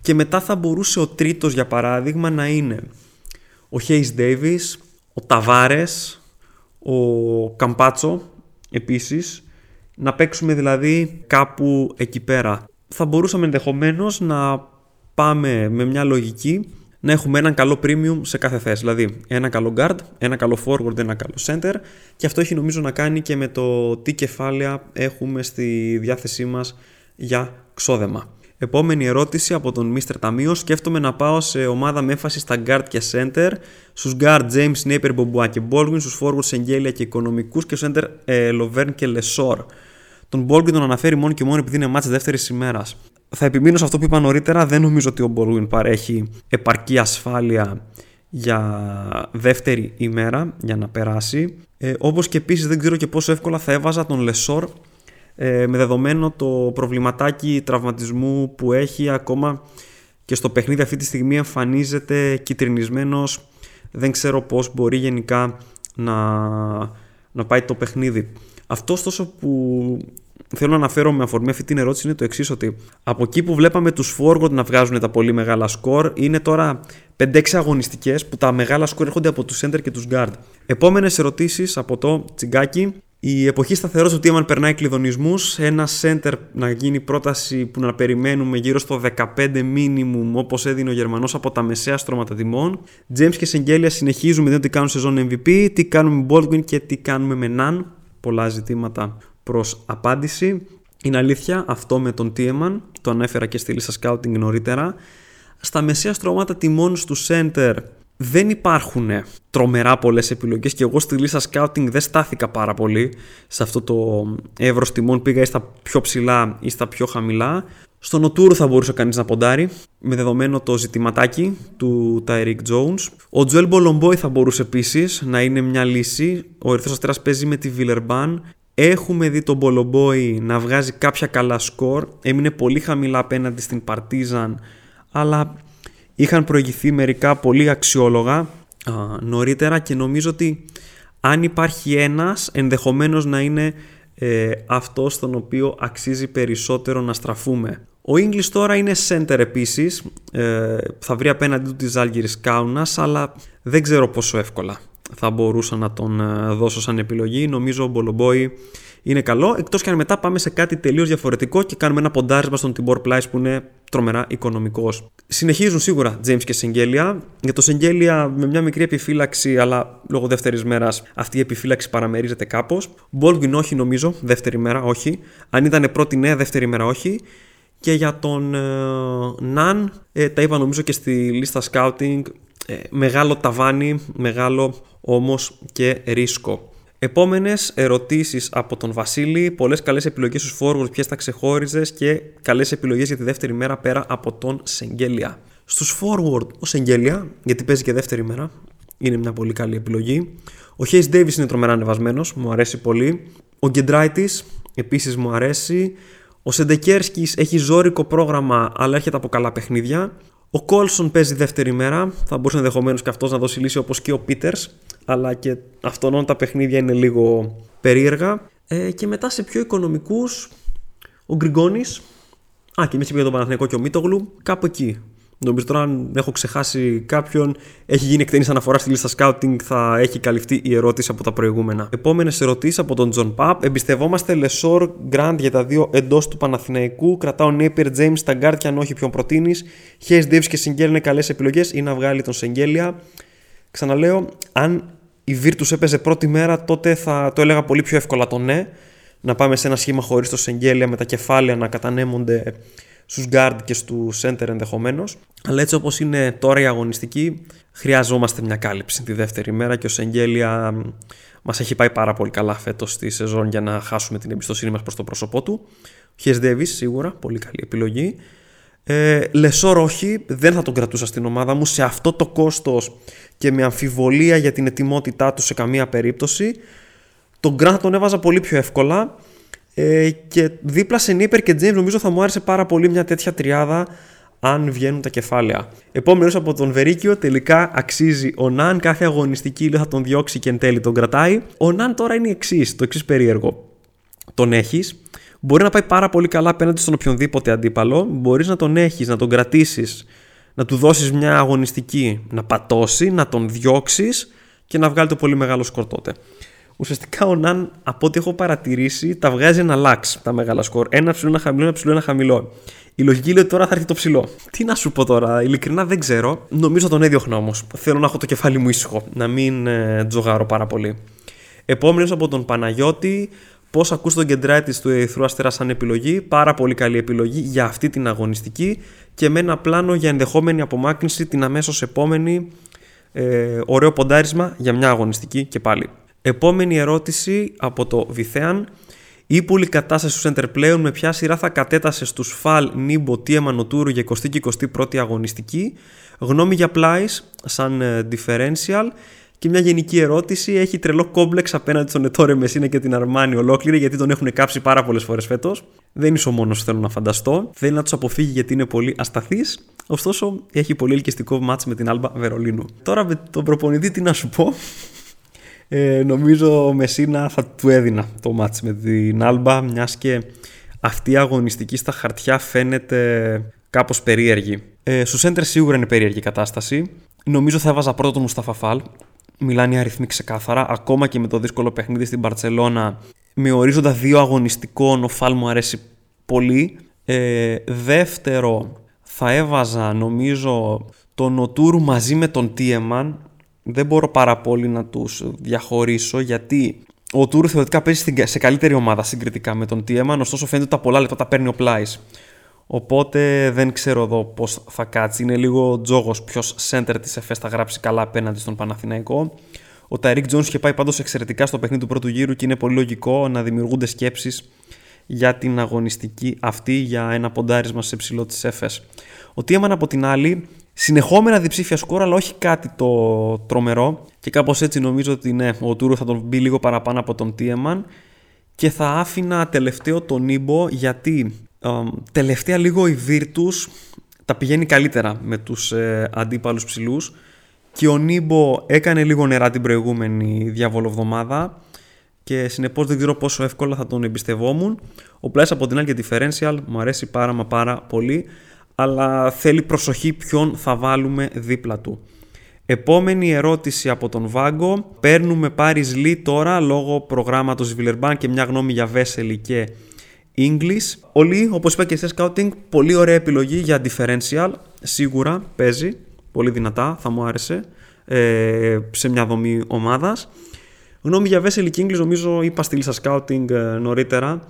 και μετά θα μπορούσε ο τρίτος για παράδειγμα να είναι ο Hayes Davis, ο Ταβάρες, ο Καμπάτσο επίσης, να παίξουμε δηλαδή κάπου εκεί πέρα. Θα μπορούσαμε ενδεχομένως να πάμε με μια λογική να έχουμε έναν καλό premium σε κάθε θέση. Δηλαδή ένα καλό guard, ένα καλό forward, ένα καλό center και αυτό έχει νομίζω να κάνει και με το τι κεφάλαια έχουμε στη διάθεσή μας για ξόδεμα. Επόμενη ερώτηση από τον Mr. Ταμείο. Σκέφτομαι να πάω σε ομάδα με έμφαση στα guard και center. Στους guard James Napier, Bobois και Baldwin. Στους forward Εγγέλια και οικονομικού. Και στο center ε, Lovern και Lesor. Τον Baldwin τον αναφέρει μόνο και μόνο επειδή είναι μάτς δεύτερης ημέρας. Θα επιμείνω σε αυτό που είπα νωρίτερα. Δεν νομίζω ότι ο Baldwin παρέχει επαρκή ασφάλεια για δεύτερη ημέρα για να περάσει. Ε, όπως και επίσης δεν ξέρω και πόσο εύκολα θα έβαζα τον Λεσόρ ε, με δεδομένο το προβληματάκι τραυματισμού που έχει ακόμα και στο παιχνίδι αυτή τη στιγμή εμφανίζεται κυτρινισμένος δεν ξέρω πώς μπορεί γενικά να, να πάει το παιχνίδι. Αυτό ωστόσο που θέλω να αναφέρω με αφορμή αυτή την ερώτηση είναι το εξής: Ότι από εκεί που βλέπαμε τους forward να βγάζουν τα πολύ μεγάλα σκορ, είναι τώρα 5-6 αγωνιστικές που τα μεγάλα σκορ έρχονται από τους center και τους guard. Επόμενες ερωτήσεις από το τσιγκάκι. Η εποχή σταθερός του αν περνάει κλειδονισμούς. Ένα center να γίνει πρόταση που να περιμένουμε γύρω στο 15 minimum όπως έδινε ο Γερμανός από τα μεσαία στρώματα τιμών. James και Σεγγέλια συνεχίζουμε δεν τι κάνουν σεζόν MVP, τι κάνουμε με Baldwin και τι κάνουμε με Nan. Πολλά ζητήματα προς απάντηση. Είναι αλήθεια αυτό με τον Τίεμαν, το ανέφερα και στη λίστα scouting νωρίτερα. Στα μεσαία στρώματα τιμών του center δεν υπάρχουν τρομερά πολλές επιλογές και εγώ στη λίστα scouting δεν στάθηκα πάρα πολύ σε αυτό το εύρος τιμών πήγα ή στα πιο ψηλά ή στα πιο χαμηλά στον Οτούρ θα μπορούσε κανείς να ποντάρει με δεδομένο το ζητηματάκι του Tyreek Jones. Ο Τζουέλ Μπολομπόι θα μπορούσε επίσης να είναι μια λύση. Ο Ερυθρός Αστέρας παίζει με τη Βιλερμπάν Έχουμε δει τον Μπολομπόη να βγάζει κάποια καλά σκορ. Έμεινε πολύ χαμηλά απέναντι στην Παρτίζαν, αλλά είχαν προηγηθεί μερικά πολύ αξιόλογα α, νωρίτερα και νομίζω ότι αν υπάρχει ένας ενδεχομένως να είναι ε, αυτός στον οποίο αξίζει περισσότερο να στραφούμε. Ο English τώρα είναι center επίσης, ε, θα βρει απέναντι του της Άλγηρης Κάουνας, αλλά δεν ξέρω πόσο εύκολα θα μπορούσα να τον ε, δώσω σαν επιλογή. Νομίζω ο Μπολομπόη είναι καλό, εκτός και αν μετά πάμε σε κάτι τελείως διαφορετικό και κάνουμε ένα ποντάρισμα στον Τιμπορ Πλάις που είναι τρομερά οικονομικός. Συνεχίζουν σίγουρα James και Σεγγέλια. Για το Σεγγέλια με μια μικρή επιφύλαξη, αλλά λόγω δεύτερης μέρας αυτή η επιφύλαξη παραμερίζεται κάπως. Baldwin όχι νομίζω, δεύτερη μέρα όχι. Αν ήταν πρώτη νέα, δεύτερη μέρα όχι. Και για τον Ναν, ε, τα είπα νομίζω και στη λίστα scouting, ε, μεγάλο ταβάνι, μεγάλο όμως και ρίσκο. Επόμενες ερωτήσεις από τον Βασίλη. Πολλές καλές επιλογές στους forward, ποιες θα ξεχώριζες και καλές επιλογές για τη δεύτερη μέρα πέρα από τον Σεγγέλια. Στους forward, ο Σεγγέλια, γιατί παίζει και δεύτερη μέρα, είναι μια πολύ καλή επιλογή. Ο Hayes Davis είναι τρομερά ανεβασμένος, μου αρέσει πολύ. Ο Γκεντράιτης επίσης μου αρέσει. Ο Σεντεκέρσκι έχει ζώρικο πρόγραμμα, αλλά έρχεται από καλά παιχνίδια. Ο Κόλσον παίζει δεύτερη μέρα. Θα μπορούσε ενδεχομένως και αυτός να δώσει λύση όπως και ο Πίτερς. Αλλά και αυτόν τα παιχνίδια είναι λίγο περίεργα. Ε, και μετά σε πιο οικονομικούς, Ο Γκριγκόνης. Α, και εμείς είπε για τον Παναθηναϊκό και ο Μίτογλου. Κάπου εκεί. Νομίζω τώρα αν έχω ξεχάσει κάποιον, έχει γίνει εκτενής αναφορά στη λίστα scouting, θα έχει καλυφθεί η ερώτηση από τα προηγούμενα. Επόμενες ερωτήσεις από τον Τζον Παπ. Εμπιστευόμαστε Λεσόρ Γκραντ για τα δύο εντός του Παναθηναϊκού. Κρατάω Νέιπιερ Τζέιμς στα γκάρτ και αν όχι ποιον προτείνεις. Χέις Ντέιβις και Σεγγέλ είναι καλές επιλογές ή να βγάλει τον Σεγγέλια. Ξαναλέω, αν η Virtus έπαιζε πρώτη μέρα, τότε θα το έλεγα πολύ πιο εύκολα το ναι. Να πάμε σε ένα σχήμα χωρίς το Σεγγέλια με τα κεφάλαια να κατανέμονται στους guard και στους center ενδεχομένως. Αλλά έτσι όπως είναι τώρα η αγωνιστική, χρειαζόμαστε μια κάλυψη τη δεύτερη μέρα και ο Σεγγέλια μας έχει πάει πάρα πολύ καλά φέτος στη σεζόν για να χάσουμε την εμπιστοσύνη μας προς το πρόσωπό του. Χιες Ντέβις σίγουρα, πολύ καλή επιλογή. Ε, Λεσόρ όχι, δεν θα τον κρατούσα στην ομάδα μου σε αυτό το κόστος και με αμφιβολία για την ετοιμότητά του σε καμία περίπτωση. Τον Γκραντ τον έβαζα πολύ πιο εύκολα ε, και δίπλα σε Νίπερ και James νομίζω θα μου άρεσε πάρα πολύ μια τέτοια τριάδα αν βγαίνουν τα κεφάλαια. Επόμενος από τον Βερίκιο, τελικά αξίζει ο Ναν. Κάθε αγωνιστική θα τον διώξει και εν τέλει τον κρατάει. Ο Ναν τώρα είναι εξής, το εξής περίεργο. Τον έχεις, μπορεί να πάει πάρα πολύ καλά απέναντι στον οποιονδήποτε αντίπαλο. Μπορείς να τον έχεις, να τον κρατήσεις, να του δώσεις μια αγωνιστική να πατώσει, να τον διώξεις και να βγάλει το πολύ μεγάλο σκορ τότε ουσιαστικά ο Ναν από ό,τι έχω παρατηρήσει τα βγάζει ένα λάξ τα μεγάλα σκορ. Ένα ψηλό, ένα χαμηλό, ένα ψηλό, ένα χαμηλό. Η λογική λέει ότι τώρα θα έρθει το ψηλό. Τι να σου πω τώρα, ειλικρινά δεν ξέρω. Νομίζω τον έδιωχνα όμως. Θέλω να έχω το κεφάλι μου ήσυχο, να μην ε, τζογάρω πάρα πολύ. Επόμενος από τον Παναγιώτη, πώς ακούς τον κεντράτη του Ερυθρού Αστέρα σαν επιλογή. Πάρα πολύ καλή επιλογή για αυτή την αγωνιστική και με ένα πλάνο για ενδεχόμενη απομάκρυνση την αμέσως επόμενη. Ε, ωραίο ποντάρισμα για μια αγωνιστική και πάλι. Επόμενη ερώτηση από το Βιθέαν. Η πολύ κατάσταση του center πλέον με ποια σειρά θα κατέτασε στους Φαλ, Νίμπο, Τίεμα, Νοτούρου για 20 και 21η αγωνιστική; Γνώμη για Πλάις σαν ε, differential. Και μια γενική ερώτηση. Έχει τρελό κόμπλεξ απέναντι στον Ετόρε Μεσίνα και την Αρμάνι ολόκληρη γιατί τον έχουν κάψει πάρα πολλές φορές φέτος. Δεν είσαι ο μόνος θέλω να φανταστώ. Θέλει να τους αποφύγει γιατί είναι πολύ ασταθής. Ωστόσο, έχει πολύ ελκυστικό μάτς με την Άλμπα Βερολίνου. Τώρα με τον προπονητή, τι να σου πω ε, νομίζω ο Μεσίνα θα του έδινα το μάτς με την Άλμπα μιας και αυτή η αγωνιστική στα χαρτιά φαίνεται κάπως περίεργη. Ε, στο center σίγουρα είναι περίεργη η κατάσταση. Νομίζω θα έβαζα πρώτο τον Μουσταφα Φαλ. Μιλάνε οι αριθμοί ξεκάθαρα. Ακόμα και με το δύσκολο παιχνίδι στην Παρσελώνα, με ορίζοντα δύο αγωνιστικών, ο Φαλ μου αρέσει πολύ. Ε, δεύτερο, θα έβαζα νομίζω τον Οτούρου μαζί με τον Τίεμαν δεν μπορώ πάρα πολύ να τους διαχωρίσω γιατί ο Τούρ θεωρητικά παίζει σε καλύτερη ομάδα συγκριτικά με τον Τίεμαν, ωστόσο φαίνεται ότι τα πολλά λεπτά τα παίρνει ο Πλάις. Οπότε δεν ξέρω εδώ πώς θα κάτσει. Είναι λίγο τζόγος ποιος center της ΕΦΕΣ θα γράψει καλά απέναντι στον Παναθηναϊκό. Ο Ταρικ Τζόνς είχε πάει πάντως εξαιρετικά στο παιχνίδι του πρώτου γύρου και είναι πολύ λογικό να δημιουργούνται σκέψεις για την αγωνιστική αυτή για ένα ποντάρισμα σε ψηλό της ΕΦΕΣ. Ο Τίεμαν από την άλλη συνεχόμενα διψήφια σκορ, αλλά όχι κάτι το τρομερό. Και κάπως έτσι νομίζω ότι ναι, ο Τούρο θα τον μπει λίγο παραπάνω από τον Τίεμαν. Και θα άφηνα τελευταίο τον Νίμπο γιατί τελευταία λίγο η Virtus τα πηγαίνει καλύτερα με τους ε, αντίπαλους ψηλούς και ο Νίμπο έκανε λίγο νερά την προηγούμενη διαβολοβδομάδα και συνεπώς δεν ξέρω πόσο εύκολα θα τον εμπιστευόμουν. Ο Πλάις από την άλλη και differential μου αρέσει πάρα μα πάρα πολύ αλλά θέλει προσοχή ποιον θα βάλουμε δίπλα του. Επόμενη ερώτηση από τον Βάγκο. Παίρνουμε Paris Lee τώρα λόγω προγράμματος Βιλερμπάν και μια γνώμη για Βέσελη και English. Ο Lee, όπως είπα και σε scouting, πολύ ωραία επιλογή για differential. Σίγουρα παίζει πολύ δυνατά, θα μου άρεσε ε, σε μια δομή ομάδας. Γνώμη για Βέσελη και English νομίζω είπα στη λίστα scouting ε, νωρίτερα.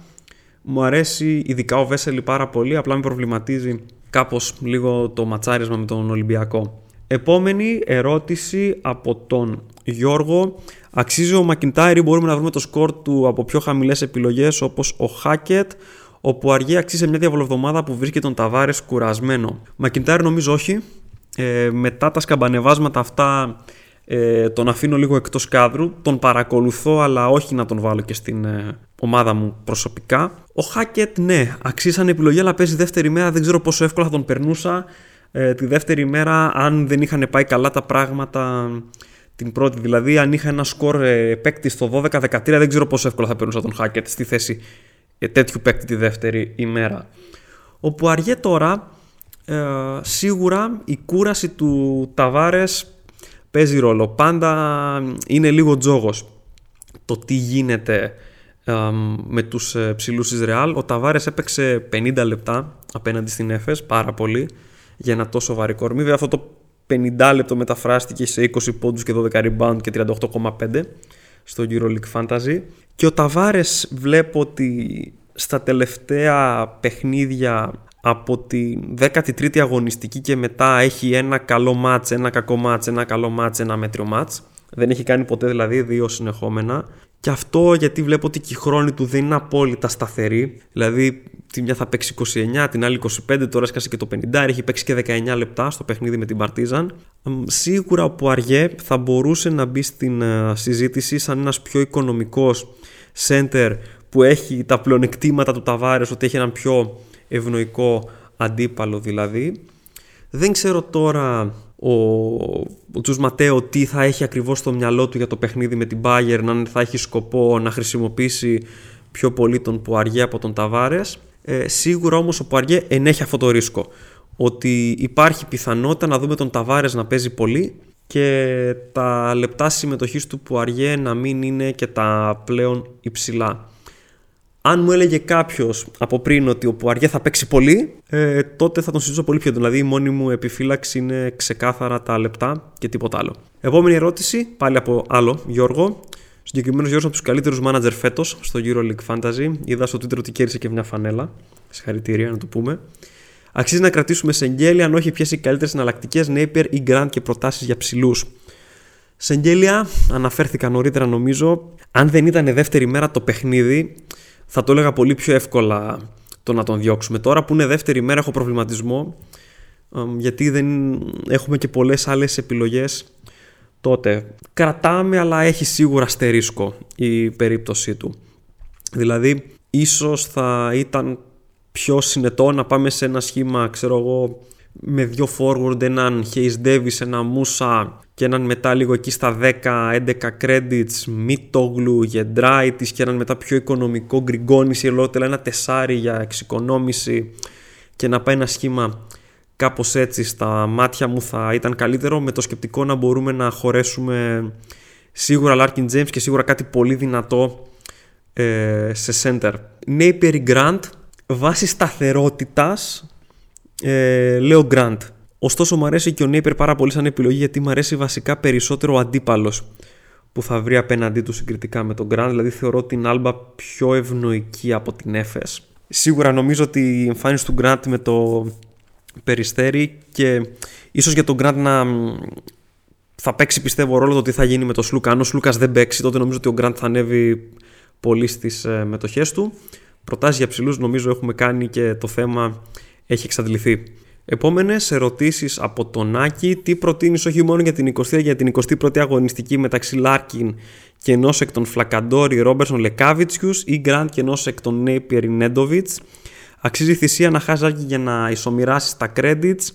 Μου αρέσει ειδικά ο Βέσελη πάρα πολύ, απλά με προβληματίζει κάπως λίγο το ματσάρισμα με τον Ολυμπιακό. Επόμενη ερώτηση από τον Γιώργο. Αξίζει ο Μακιντάιρ ή μπορούμε να βρούμε το σκορ του από πιο χαμηλές επιλογές όπως ο Χάκετ όπου αργεί αξίζει σε μια διαβολοβδομάδα που βρίσκει τον Ταβάρες κουρασμένο. Μακιντάιρ νομίζω όχι. Ε, μετά τα σκαμπανεβάσματα αυτά ε, τον αφήνω λίγο εκτός κάδρου. Τον παρακολουθώ αλλά όχι να τον βάλω και στην ε, ομάδα μου προσωπικά. Ο Χάκετ, ναι, αξίσαν επιλογή, αλλά παίζει δεύτερη μέρα. Δεν ξέρω πόσο εύκολα θα τον περνούσα ε, τη δεύτερη μέρα, αν δεν είχαν πάει καλά τα πράγματα την πρώτη. Δηλαδή, αν είχα ένα σκορ ε, παίκτη στο 12-13, δεν ξέρω πόσο εύκολα θα περνούσα τον Χάκετ στη θέση ε, τέτοιου παίκτη τη δεύτερη ημέρα. Όπου αργέ τώρα ε, σίγουρα η κούραση του Ταβάρες παίζει ρόλο. Πάντα είναι λίγο τζόγος το τι γίνεται με τους ε, ψηλούς της Ρεάλ. Ο Ταβάρες έπαιξε 50 λεπτά απέναντι στην Έφες, πάρα πολύ, για ένα τόσο βαρύ κορμί. Βέβαια αυτό το 50 λεπτό μεταφράστηκε σε 20 πόντους και 12 rebound και 38,5 στο EuroLeague Fantasy. Και ο Ταβάρες βλέπω ότι στα τελευταία παιχνίδια από τη 13η αγωνιστική και μετά έχει ένα καλό μάτς, ένα κακό μάτς, ένα καλό μάτς, ένα μέτριο μάτς. Δεν έχει κάνει ποτέ δηλαδή δύο συνεχόμενα. Και αυτό γιατί βλέπω ότι και η χρόνη του δεν είναι απόλυτα σταθερή. Δηλαδή, τη μια θα παίξει 29, την άλλη 25, τώρα έσκασε και το 50, έχει παίξει και 19 λεπτά στο παιχνίδι με την Παρτίζαν. Σίγουρα ο Πουαριέ θα μπορούσε να μπει στην ε, συζήτηση σαν ένας πιο οικονομικός center που έχει τα πλεονεκτήματα του Ταβάρες, ότι έχει έναν πιο ευνοϊκό αντίπαλο δηλαδή. Δεν ξέρω τώρα ο, ο Τζους Ματέο τι θα έχει ακριβώς στο μυαλό του για το παιχνίδι με την Bayern, αν θα έχει σκοπό να χρησιμοποιήσει πιο πολύ τον Πουαριέ από τον Ταβάρες. Ε, σίγουρα όμως ο Πουαριέ ενέχει αυτό το ρίσκο. Ότι υπάρχει πιθανότητα να δούμε τον Ταβάρες να παίζει πολύ και τα λεπτά συμμετοχής του Πουαριέ να μην είναι και τα πλέον υψηλά. Αν μου έλεγε κάποιος από πριν ότι ο Πουαριέ θα παίξει πολύ, ε, τότε θα τον συζητήσω πολύ πιο Δηλαδή η μόνη μου επιφύλαξη είναι ξεκάθαρα τα λεπτά και τίποτα άλλο. Επόμενη ερώτηση, πάλι από άλλο Γιώργο. Συγκεκριμένος Γιώργος από τους καλύτερους μάνατζερ φέτος στο EuroLeague Fantasy. Είδα στο Twitter ότι κέρδισε και μια φανέλα. Συγχαρητήρια να το πούμε. Αξίζει να κρατήσουμε Σεγγέλια, αν όχι ποιες οι καλύτερες εναλλακτικές Napier ή Grant και προτάσεις για ψηλούς. Σεγγέλια, αναφέρθηκα νωρίτερα νομίζω. Αν δεν ήταν δεύτερη μέρα το παιχνίδι, θα το έλεγα πολύ πιο εύκολα το να τον διώξουμε. Τώρα που είναι δεύτερη μέρα έχω προβληματισμό γιατί δεν έχουμε και πολλές άλλες επιλογές τότε. Κρατάμε αλλά έχει σίγουρα αστερίσκο η περίπτωσή του. Δηλαδή ίσως θα ήταν πιο συνετό να πάμε σε ένα σχήμα ξέρω εγώ με δύο forward, έναν Hayes Davis, ένα Musa και έναν μετά λίγο εκεί στα 10-11 credits, Μίτογλου, Γεντράιτης και έναν μετά πιο οικονομικό Γκριγκόνης ή ολότελα ένα τεσάρι για εξοικονόμηση και να πάει ένα σχήμα κάπως έτσι στα μάτια μου θα ήταν καλύτερο με το σκεπτικό να μπορούμε να χωρέσουμε σίγουρα Larkin James και σίγουρα κάτι πολύ δυνατό ε, σε center. Napier Grant βάσει σταθερότητας ε, λέω Grant. Ωστόσο μου αρέσει και ο Νέιπερ πάρα πολύ σαν επιλογή γιατί μου αρέσει βασικά περισσότερο ο αντίπαλος που θα βρει απέναντί του συγκριτικά με τον Grant. Δηλαδή θεωρώ την Άλμπα πιο ευνοϊκή από την Έφες. Σίγουρα νομίζω ότι η εμφάνιση του Grant με το Περιστέρι και ίσως για τον Grant να θα παίξει πιστεύω ρόλο το τι θα γίνει με τον Σλούκα. Αν ο Σλούκας δεν παίξει, τότε νομίζω ότι ο Grant θα ανέβει πολύ στις ε, μετοχές του. Προτάσεις για ψηλούς νομίζω έχουμε κάνει και το θέμα έχει εξαντληθεί. Επόμενες ερωτήσεις από τον Άκη. Τι προτείνεις όχι μόνο για την 20η, για την 21η αγωνιστική μεταξύ Λάρκιν και ενός εκ των Φλακαντόρι Ρόμπερσον Λεκάβιτσιους ή Γκραντ και ενός εκ των Νέιπιερ Νέντοβιτς. Αξίζει η θυσία να χάσει Άκη για να ισομοιράσεις τα credits.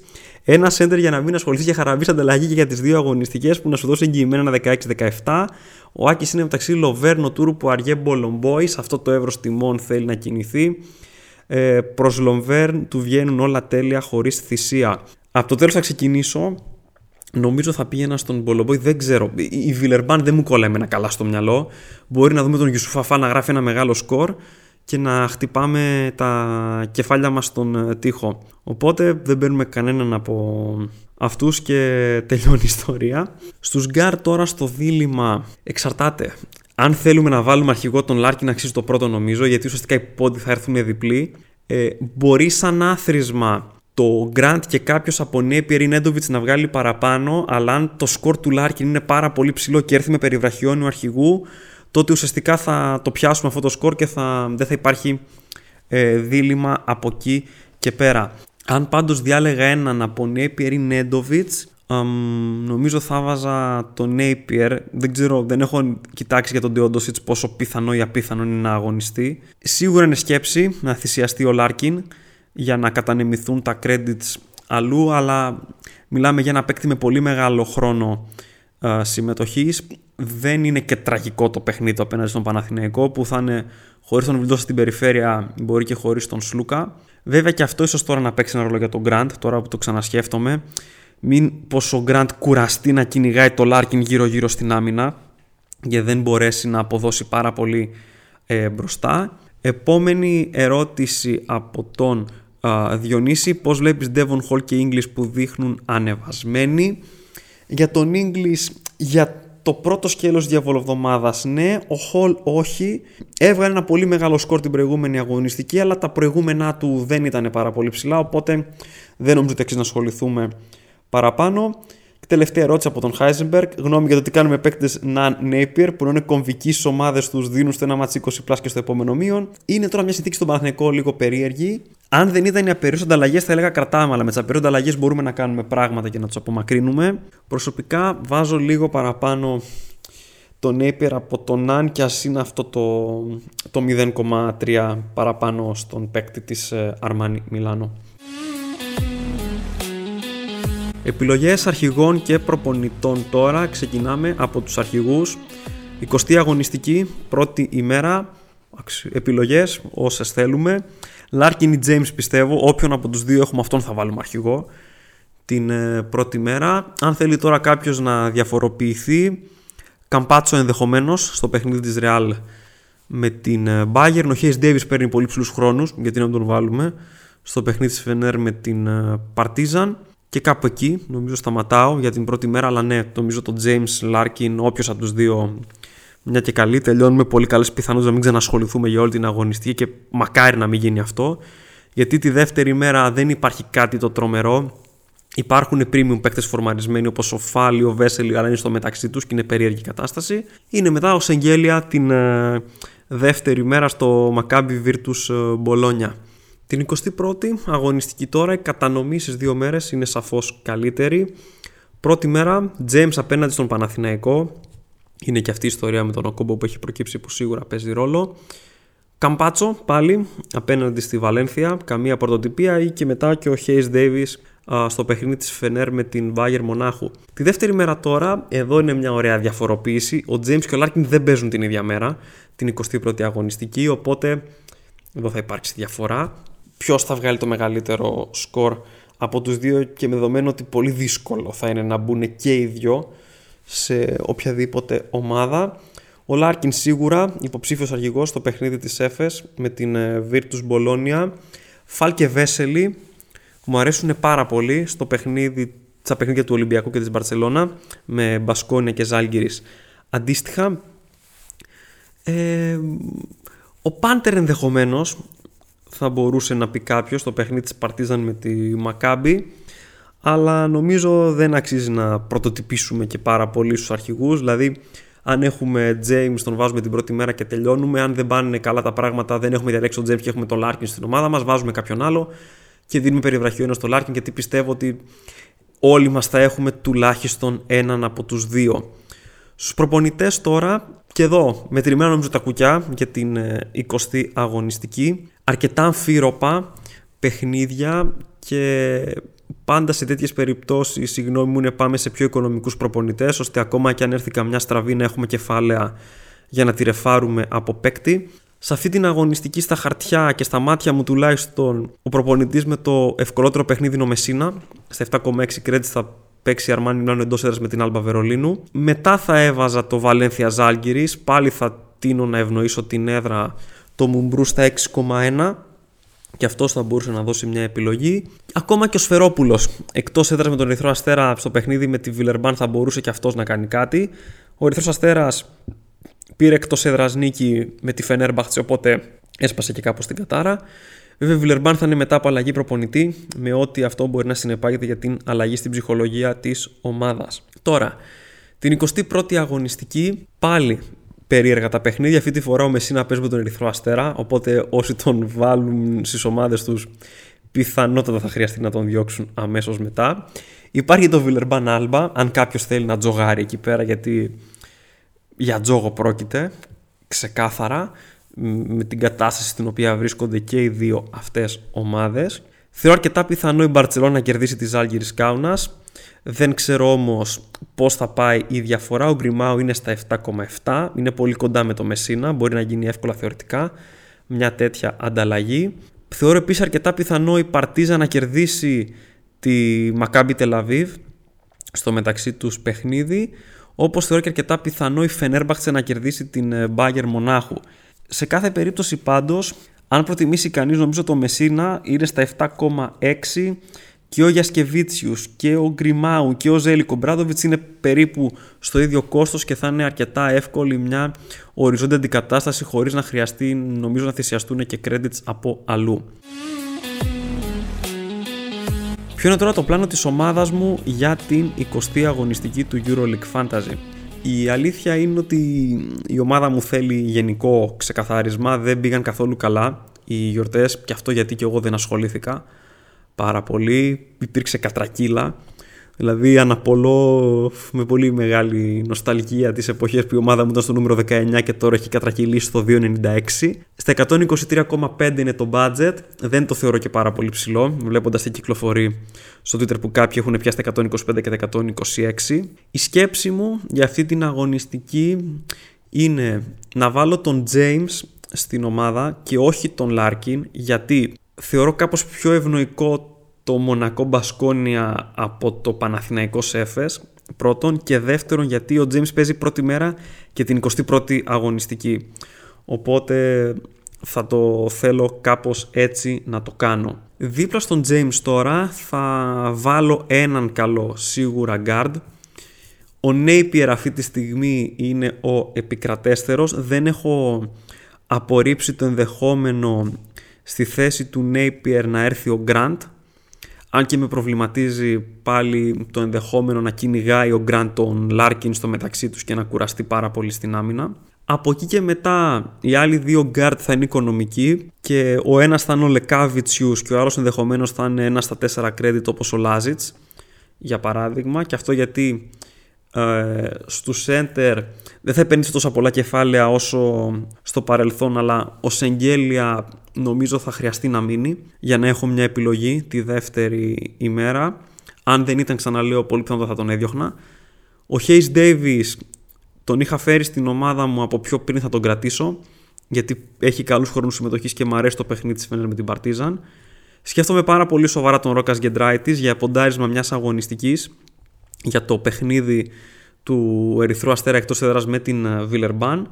Ένα center για να μην ασχοληθεί για χαραβή ανταλλαγή και για τις δύο αγωνιστικές που να σου δώσει εγγυημένα ένα 16-17. Ο Άκης είναι μεταξύ Λοβέρνο Τούρου που αργέ Μπολομπόη. Σε αυτό το εύρος τιμών θέλει να κινηθεί ε, προς Λομβέρν του βγαίνουν όλα τέλεια χωρίς θυσία. Από το τέλος θα ξεκινήσω. Νομίζω θα πήγαινα στον Μπολομπόη, δεν ξέρω. Η Βιλερμπάν δεν μου κόλλα εμένα καλά στο μυαλό. Μπορεί να δούμε τον Γιουσουφαφά να γράφει ένα μεγάλο σκορ και να χτυπάμε τα κεφάλια μας στον ε, τοίχο. Οπότε δεν παίρνουμε κανέναν από αυτούς και τελειώνει η ιστορία. Στους Γκάρ τώρα στο δίλημμα εξαρτάται. Αν θέλουμε να βάλουμε αρχηγό τον Λάρκιν, αξίζει το πρώτο νομίζω, γιατί ουσιαστικά οι πόντοι θα έρθουν διπλοί. Ε, μπορεί σαν άθροισμα το Grant και κάποιος από Νέπιερ ή Νέντοβιτς να βγάλει παραπάνω, αλλά αν το σκορ του Λάρκιν είναι πάρα πολύ ψηλό και έρθει με περιβραχιόνιο αρχηγού, τότε ουσιαστικά θα το πιάσουμε αυτό το σκορ και θα, δεν θα υπάρχει ε, δίλημμα από εκεί και πέρα. Αν πάντως διάλεγα έναν από Νέπιερ ή Νέντοβιτς, νομίζω θα βάζα τον Napier. Δεν ξέρω, δεν έχω κοιτάξει για τον Deodosic πόσο πιθανό ή απίθανο είναι να αγωνιστεί. Σίγουρα είναι σκέψη να θυσιαστεί ο Larkin για να κατανεμηθούν τα credits αλλού, αλλά μιλάμε για ένα παίκτη με πολύ μεγάλο χρόνο συμμετοχής. Δεν είναι και τραγικό το παιχνίδι απέναντι στον Παναθηναϊκό που θα είναι χωρίς τον Βιλντό στην περιφέρεια, μπορεί και χωρίς τον Σλούκα. Βέβαια και αυτό ίσως τώρα να παίξει ένα ρόλο για τον Γκραντ, τώρα που το ξανασκέφτομαι. Μην πω ο Γκραντ κουραστεί να κυνηγάει το Λάρκιν γύρω-γύρω στην άμυνα και δεν μπορέσει να αποδώσει πάρα πολύ ε, μπροστά. Επόμενη ερώτηση από τον α, Διονύση. Πώς βλέπεις Devon Hall και English που δείχνουν ανεβασμένοι; Για τον English, για το πρώτο σκέλος διαβολοβδομάδας ναι, ο Hall όχι. Έβγαλε ένα πολύ μεγάλο σκορ την προηγούμενη αγωνιστική, αλλά τα προηγούμενά του δεν ήταν πάρα πολύ ψηλά, οπότε δεν νομίζω ότι αξίζει να ασχοληθούμε παραπάνω. Τελευταία ερώτηση από τον Heisenberg. Γνώμη για το τι κάνουμε παίκτες Nunn Napier που είναι κομβικοί στις ομάδες τους, δίνουν στο ένα ματς 20 plus και στο επόμενο μείον. Είναι τώρα μια συνθήκη στον Παναθηναϊκό λίγο περίεργη. Αν δεν ήταν οι άπειρες ανταλλαγές, θα έλεγα κρατάμε, αλλά με τις άπειρες ανταλλαγές μπορούμε να κάνουμε πράγματα και να τους απομακρύνουμε. Προσωπικά βάζω λίγο παραπάνω τον Napier από τον Nan και ας είναι αυτό το, το 0,3 παραπάνω στον παίκτη της Αρμάνι Μιλάνο. Επιλογές αρχηγών και προπονητών τώρα. Ξεκινάμε από τους αρχηγούς. 20η αγωνιστική, πρώτη ημέρα, επιλογές όσες θέλουμε. Λάρκιν ή James πιστεύω, όποιον από τους δύο έχουμε αυτόν θα βάλουμε αρχηγό την ε, πρώτη μέρα. Αν θέλει τώρα κάποιος να διαφοροποιηθεί Καμπάτσο ενδεχομένως στο παιχνίδι της Real με την ε, Bayern. Ο Hayes Davis παίρνει πολύ ψηλούς χρόνους γιατί να τον βάλουμε στο παιχνίδι της Φενέρ με την ε, Partizan και κάπου εκεί νομίζω σταματάω για την πρώτη μέρα. Αλλά ναι, νομίζω το James Larkin, όποιος από τους δύο, μια και καλή. Τελειώνουμε πολύ καλές πιθανότητε να μην ξανασχοληθούμε για όλη την αγωνιστική και μακάρι να μην γίνει αυτό. Γιατί τη δεύτερη μέρα δεν υπάρχει κάτι το τρομερό. Υπάρχουν premium παίκτες φορμαρισμένοι όπως ο Φάλι, ο Βέσελη, αλλά είναι στο μεταξύ τους και είναι περίεργη κατάσταση. Είναι μετά ο Σεγγέλια την ε, δεύτερη μέρα στο Maccabi Virtus ε, Bologna. Την 21η αγωνιστική τώρα, η κατανομής στις δύο μέρες είναι σαφώς καλύτερη. Πρώτη μέρα, James απέναντι στον Παναθηναϊκό. Είναι και αυτή η ιστορία με τον Οκόμπο που έχει προκύψει που σίγουρα παίζει ρόλο. Καμπάτσο πάλι απέναντι στη Βαλένθια, καμία πρωτοτυπία ή και μετά και ο Hayes Davis στο παιχνίδι της Φενέρ με την Bayern Μονάχου. Τη δεύτερη μέρα τώρα, εδώ είναι μια ωραία διαφοροποίηση. Ο James και ο Larkin δεν παίζουν την ίδια μέρα, την 21η αγωνιστική, οπότε εδώ θα υπάρξει διαφορά ποιος θα βγάλει το μεγαλύτερο σκορ από τους δύο και με δεδομένο ότι πολύ δύσκολο θα είναι να μπουν και οι δυο σε οποιαδήποτε ομάδα. Ο Λάρκιν σίγουρα υποψήφιος αρχηγός στο παιχνίδι της Έφες με την ε, Virtus Bologna. Φαλ και Βέσελι που μου αρέσουν πάρα πολύ στο παιχνίδι, στα παιχνίδια του Ολυμπιακού και της Μπαρτσελώνα με Μπασκόνια και Ζαλγκίρις. Αντίστοιχα, ε, ο Πάντερ ενδεχομένως θα μπορούσε να πει κάποιος το παιχνίδι της Παρτίζαν με τη Μακάμπι αλλά νομίζω δεν αξίζει να πρωτοτυπήσουμε και πάρα πολύ στους αρχηγούς. Δηλαδή αν έχουμε James τον βάζουμε την πρώτη μέρα και τελειώνουμε. Αν δεν πάνε καλά τα πράγματα δεν έχουμε διαλέξει τον James και έχουμε τον Larkin στην ομάδα μας βάζουμε κάποιον άλλο και δίνουμε περιβραχιό ένα στο Larkin γιατί πιστεύω ότι όλοι μας θα έχουμε τουλάχιστον έναν από τους δύο. Στους προπονητές τώρα και εδώ μετρημένα νομίζω τα κουκιά για την 20η ε, αγωνιστική αρκετά αμφίροπα παιχνίδια και πάντα σε τέτοιες περιπτώσεις η γνώμη μου είναι πάμε σε πιο οικονομικούς προπονητές ώστε ακόμα και αν έρθει καμιά στραβή να έχουμε κεφάλαια για να τη ρεφάρουμε από παίκτη. Σε αυτή την αγωνιστική στα χαρτιά και στα μάτια μου τουλάχιστον ο προπονητής με το ευκολότερο παιχνίδι είναι ο Μεσίνα. Στα 7,6 credits θα παίξει η Αρμάνι Μιλάνο εντός έδρας με την Άλμπα Βερολίνου. Μετά θα έβαζα το Βαλένθια Ζάλγκυρη. Πάλι θα τίνω να ευνοήσω την έδρα το Μουμπρού στα 6,1 και αυτός θα μπορούσε να δώσει μια επιλογή. Ακόμα και ο Σφερόπουλος εκτός έδρας με τον Ερυθρό Αστέρας στο παιχνίδι με τη Βιλερμπάν θα μπορούσε και αυτός να κάνει κάτι. Ο Ερυθρός Αστέρας πήρε εκτός έδρας νίκη με τη Φενέρμπαχτσε, οπότε έσπασε και κάπως την κατάρα. Βέβαια, η Βιλερμπάν θα είναι μετά από αλλαγή προπονητή, με ό,τι αυτό μπορεί να συνεπάγεται για την αλλαγή στην ψυχολογία της ομάδας. Τώρα, την 21η αγωνιστική πάλι περίεργα τα παιχνίδια. Αυτή τη φορά ο Μεσίνα παίζει με τον Ερυθρό Αστέρα. Οπότε όσοι τον βάλουν στις ομάδες τους, πιθανότατα θα χρειαστεί να τον διώξουν αμέσως μετά. Υπάρχει το Βιλερμπάν Άλμπα, αν κάποιος θέλει να τζογάρει εκεί πέρα, γιατί για τζόγο πρόκειται ξεκάθαρα με την κατάσταση στην οποία βρίσκονται και οι δύο αυτές ομάδες. Θεωρώ αρκετά πιθανό η Μπαρτσελόνα να κερδίσει τη Ζάλγκη Κάουνας. Δεν ξέρω όμως πώς θα πάει η διαφορά. Ο Γκριμάου είναι στα 7,7. Είναι πολύ κοντά με το Μεσίνα. Μπορεί να γίνει εύκολα θεωρητικά μια τέτοια ανταλλαγή. Θεωρώ επίσης αρκετά πιθανό η Παρτίζα να κερδίσει τη Μακάμπι Τελαβίβ στο μεταξύ τους παιχνίδι όπως θεωρώ και αρκετά πιθανό η Φενέρμπαχτσε να κερδίσει την Μπάγκερ Μονάχου. Σε κάθε περίπτωση πάντως, αν προτιμήσει κανείς νομίζω το Μεσίνα είναι στα 7,6 και ο Γιασκεβίτσιους και ο Γκριμάου και ο Ζέλικο Μπράδοβιτς είναι περίπου στο ίδιο κόστος και θα είναι αρκετά εύκολη μια οριζόντια αντικατάσταση χωρίς να χρειαστεί νομίζω να θυσιαστούν και credits από αλλού. Ποιο είναι τώρα το πλάνο της ομάδας μου για την 20η αγωνιστική του EuroLeague Fantasy; Η αλήθεια είναι ότι η ομάδα μου θέλει γενικό ξεκαθάρισμα, δεν πήγαν καθόλου καλά οι γιορτές και αυτό γιατί και εγώ δεν ασχολήθηκα πάρα πολύ, υπήρξε κατρακύλα. Δηλαδή αναπολώ με πολύ μεγάλη νοσταλγία τις εποχές που η ομάδα μου ήταν στο νούμερο 19 και τώρα έχει κατρακυλήσει στο 2,96. Στα 123,5 είναι το budget, δεν το θεωρώ και πάρα πολύ ψηλό, βλέποντας τι κυκλοφορεί στο Twitter που κάποιοι έχουν πιάσει τα 125 και τα 126. Η σκέψη μου για αυτή την αγωνιστική είναι να βάλω τον James στην ομάδα και όχι τον Larkin γιατί θεωρώ κάπως πιο ευνοϊκό το Μονακό Μπασκόνια από το Παναθηναϊκό Σέφες πρώτον και δεύτερον γιατί ο Τζέιμς παίζει πρώτη μέρα και την 21η αγωνιστική οπότε θα το θέλω κάπως έτσι να το κάνω δίπλα στον James τώρα θα βάλω έναν καλό σίγουρα guard. Ο Napier αυτή τη στιγμή είναι ο επικρατέστερος. Δεν έχω απορρίψει το ενδεχόμενο στη θέση του Napier να έρθει ο Grant. Αν και με προβληματίζει πάλι το ενδεχόμενο να κυνηγάει ο Γκραντ τον Λάρκιν στο μεταξύ τους και να κουραστεί πάρα πολύ στην άμυνα. Από εκεί και μετά οι άλλοι δύο γκάρτ θα είναι οικονομικοί και ο ένας θα είναι ο Λεκάβιτσιους και ο άλλος ενδεχομένως θα είναι ένας στα τέσσερα credit όπως ο Λάζιτς για παράδειγμα και αυτό γιατί ε, στους center δεν θα επενδύσει τόσο πολλά κεφάλαια όσο στο παρελθόν αλλά ο Σεγγέλια νομίζω θα χρειαστεί να μείνει για να έχω μια επιλογή τη δεύτερη ημέρα. Αν δεν ήταν ξαναλέω πολύ πιθανό θα τον έδιωχνα. Ο Hayes Davis τον είχα φέρει στην ομάδα μου από πιο πριν θα τον κρατήσω γιατί έχει καλούς χρόνους συμμετοχής και μου αρέσει το παιχνίδι της Φένερ με την Παρτίζαν. Σκέφτομαι πάρα πολύ σοβαρά τον Ρόκας Γκεντράιτης για ποντάρισμα μιας αγωνιστικής για το παιχνίδι του Ερυθρού Αστέρα εκτός έδρας με την Βιλερμπάν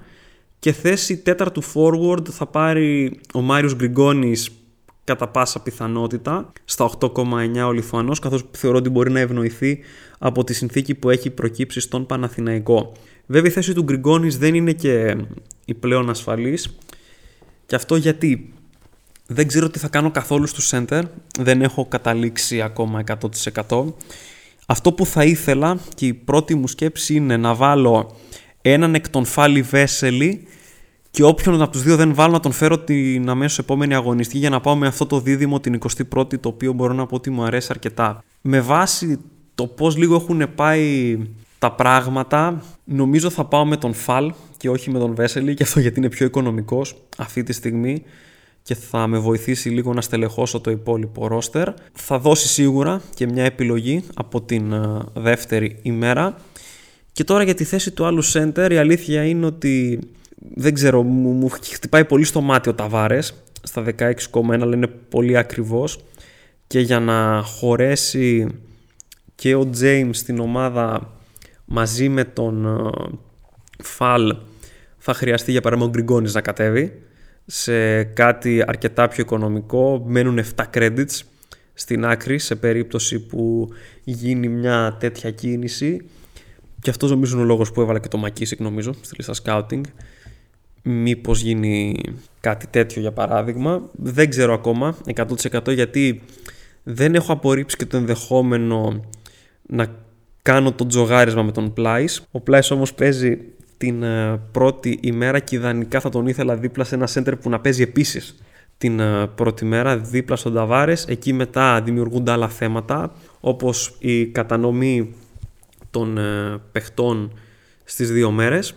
και θέση τέταρτου forward θα πάρει ο Μάριος Γκριγκόνης κατά πάσα πιθανότητα στα 8,9 ο Λιθουανός καθώς θεωρώ ότι μπορεί να ευνοηθεί από τη συνθήκη που έχει προκύψει στον Παναθηναϊκό. Βέβαια η θέση του Γκριγκόνης δεν είναι και η πλέον ασφαλής και αυτό γιατί; Δεν ξέρω τι θα κάνω καθόλου στο center, δεν έχω καταλήξει ακόμα 100%. Αυτό που θα ήθελα και η πρώτη μου σκέψη είναι να βάλω έναν εκ των Φάλι Βέσελη και όποιον από τους δύο δεν βάλω να τον φέρω την αμέσως επόμενη αγωνιστική για να πάω με αυτό το δίδυμο την 21η, το οποίο μπορώ να πω ότι μου αρέσει αρκετά. Με βάση το πώς λίγο έχουν πάει τα πράγματα, νομίζω θα πάω με τον Φαλ και όχι με τον Βέσελη, και αυτό γιατί είναι πιο οικονομικός αυτή τη στιγμή και θα με βοηθήσει λίγο να στελεχώσω το υπόλοιπο ρόστερ. Θα δώσει σίγουρα και μια επιλογή από την ε, δεύτερη ημέρα. Και τώρα για τη θέση του άλλου center η αλήθεια είναι ότι δεν ξέρω, μου, μου χτυπάει πολύ στο μάτι ο Ταβάρες στα 16,1 αλλά είναι πολύ ακριβώς και για να χωρέσει και ο James στην ομάδα μαζί με τον ε, Φαλ θα χρειαστεί για παράδειγμα ο Γκριγκόνης να κατέβει σε κάτι αρκετά πιο οικονομικό. Μένουν 7 credits στην άκρη σε περίπτωση που γίνει μια τέτοια κίνηση. Και αυτός νομίζω είναι ο λόγος που έβαλα και το Μακίσικ νομίζω στη λίστα scouting. Μήπως γίνει κάτι τέτοιο για παράδειγμα. Δεν ξέρω ακόμα 100% γιατί δεν έχω απορρίψει και το ενδεχόμενο να κάνω το τζογάρισμα με τον Πλάις. Ο Πλάις όμως παίζει την ε, πρώτη ημέρα και ιδανικά θα τον ήθελα δίπλα σε ένα center που να παίζει επίσης την ε, πρώτη μέρα δίπλα στον Ταβάρες. Εκεί μετά δημιουργούνται άλλα θέματα όπως η κατανομή των ε, παιχτών στις δύο μέρες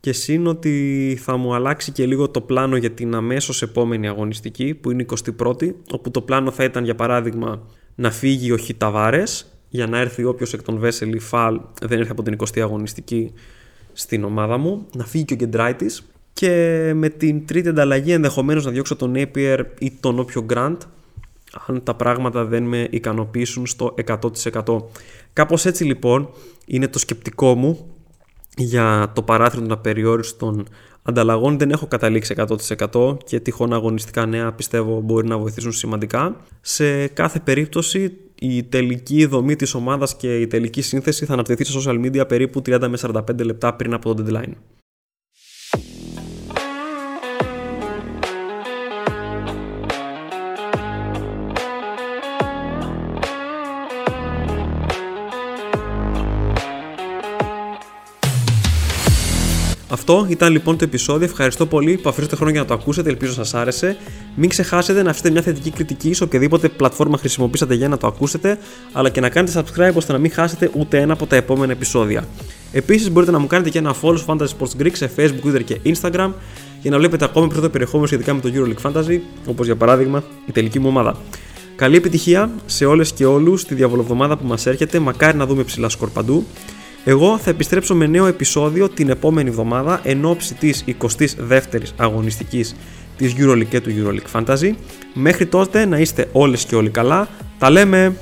και σύν ότι θα μου αλλάξει και λίγο το πλάνο για την αμέσως επόμενη αγωνιστική που είναι η 21η όπου το πλάνο θα ήταν για παράδειγμα να φύγει ο Χιταβάρες για να έρθει όποιος εκ των Βέσελ ή Φαλ δεν έρθει από την 20η αγωνιστική στην ομάδα μου, να φύγει και ο Γκεντράιτης και με την τρίτη ανταλλαγή ενδεχομένως να διώξω τον Napier ή τον όποιο Grant αν τα πράγματα δεν με ικανοποιήσουν στο 100%. Κάπως έτσι λοιπόν είναι το σκεπτικό μου για το παράθυρο των απεριόριστων ανταλλαγών. Δεν έχω καταλήξει 100% και τυχόν αγωνιστικά νέα πιστεύω μπορεί να βοηθήσουν σημαντικά. Σε κάθε περίπτωση η τελική δομή της ομάδας και η τελική σύνθεση θα αναπτυχθεί σε social media περίπου 30 με 45 λεπτά πριν από το deadline. Αυτό ήταν λοιπόν το επεισόδιο. Ευχαριστώ πολύ που αφήσατε χρόνο για να το ακούσετε. Ελπίζω να σας άρεσε. Μην ξεχάσετε να αφήσετε μια θετική κριτική σε οποιαδήποτε πλατφόρμα χρησιμοποιήσατε για να το ακούσετε, αλλά και να κάνετε subscribe ώστε να μην χάσετε ούτε ένα από τα επόμενα επεισόδια. Επίσης μπορείτε να μου κάνετε και ένα follow στο Fantasy Sports Greek σε Facebook, Twitter και Instagram για να βλέπετε ακόμη περισσότερο περιεχόμενο σχετικά με το EuroLeague Fantasy, όπως για παράδειγμα η τελική μου ομάδα. Καλή επιτυχία σε όλες και όλους τη διαβολοβδομάδα που μας έρχεται. Μακάρι να δούμε ψηλά σκορ παντού. Εγώ θα επιστρέψω με νέο επεισόδιο την επόμενη εβδομάδα εν ώψη της 22ης αγωνιστικής της EuroLeague και του EuroLeague Fantasy. Μέχρι τότε να είστε όλες και όλοι καλά. Τα λέμε!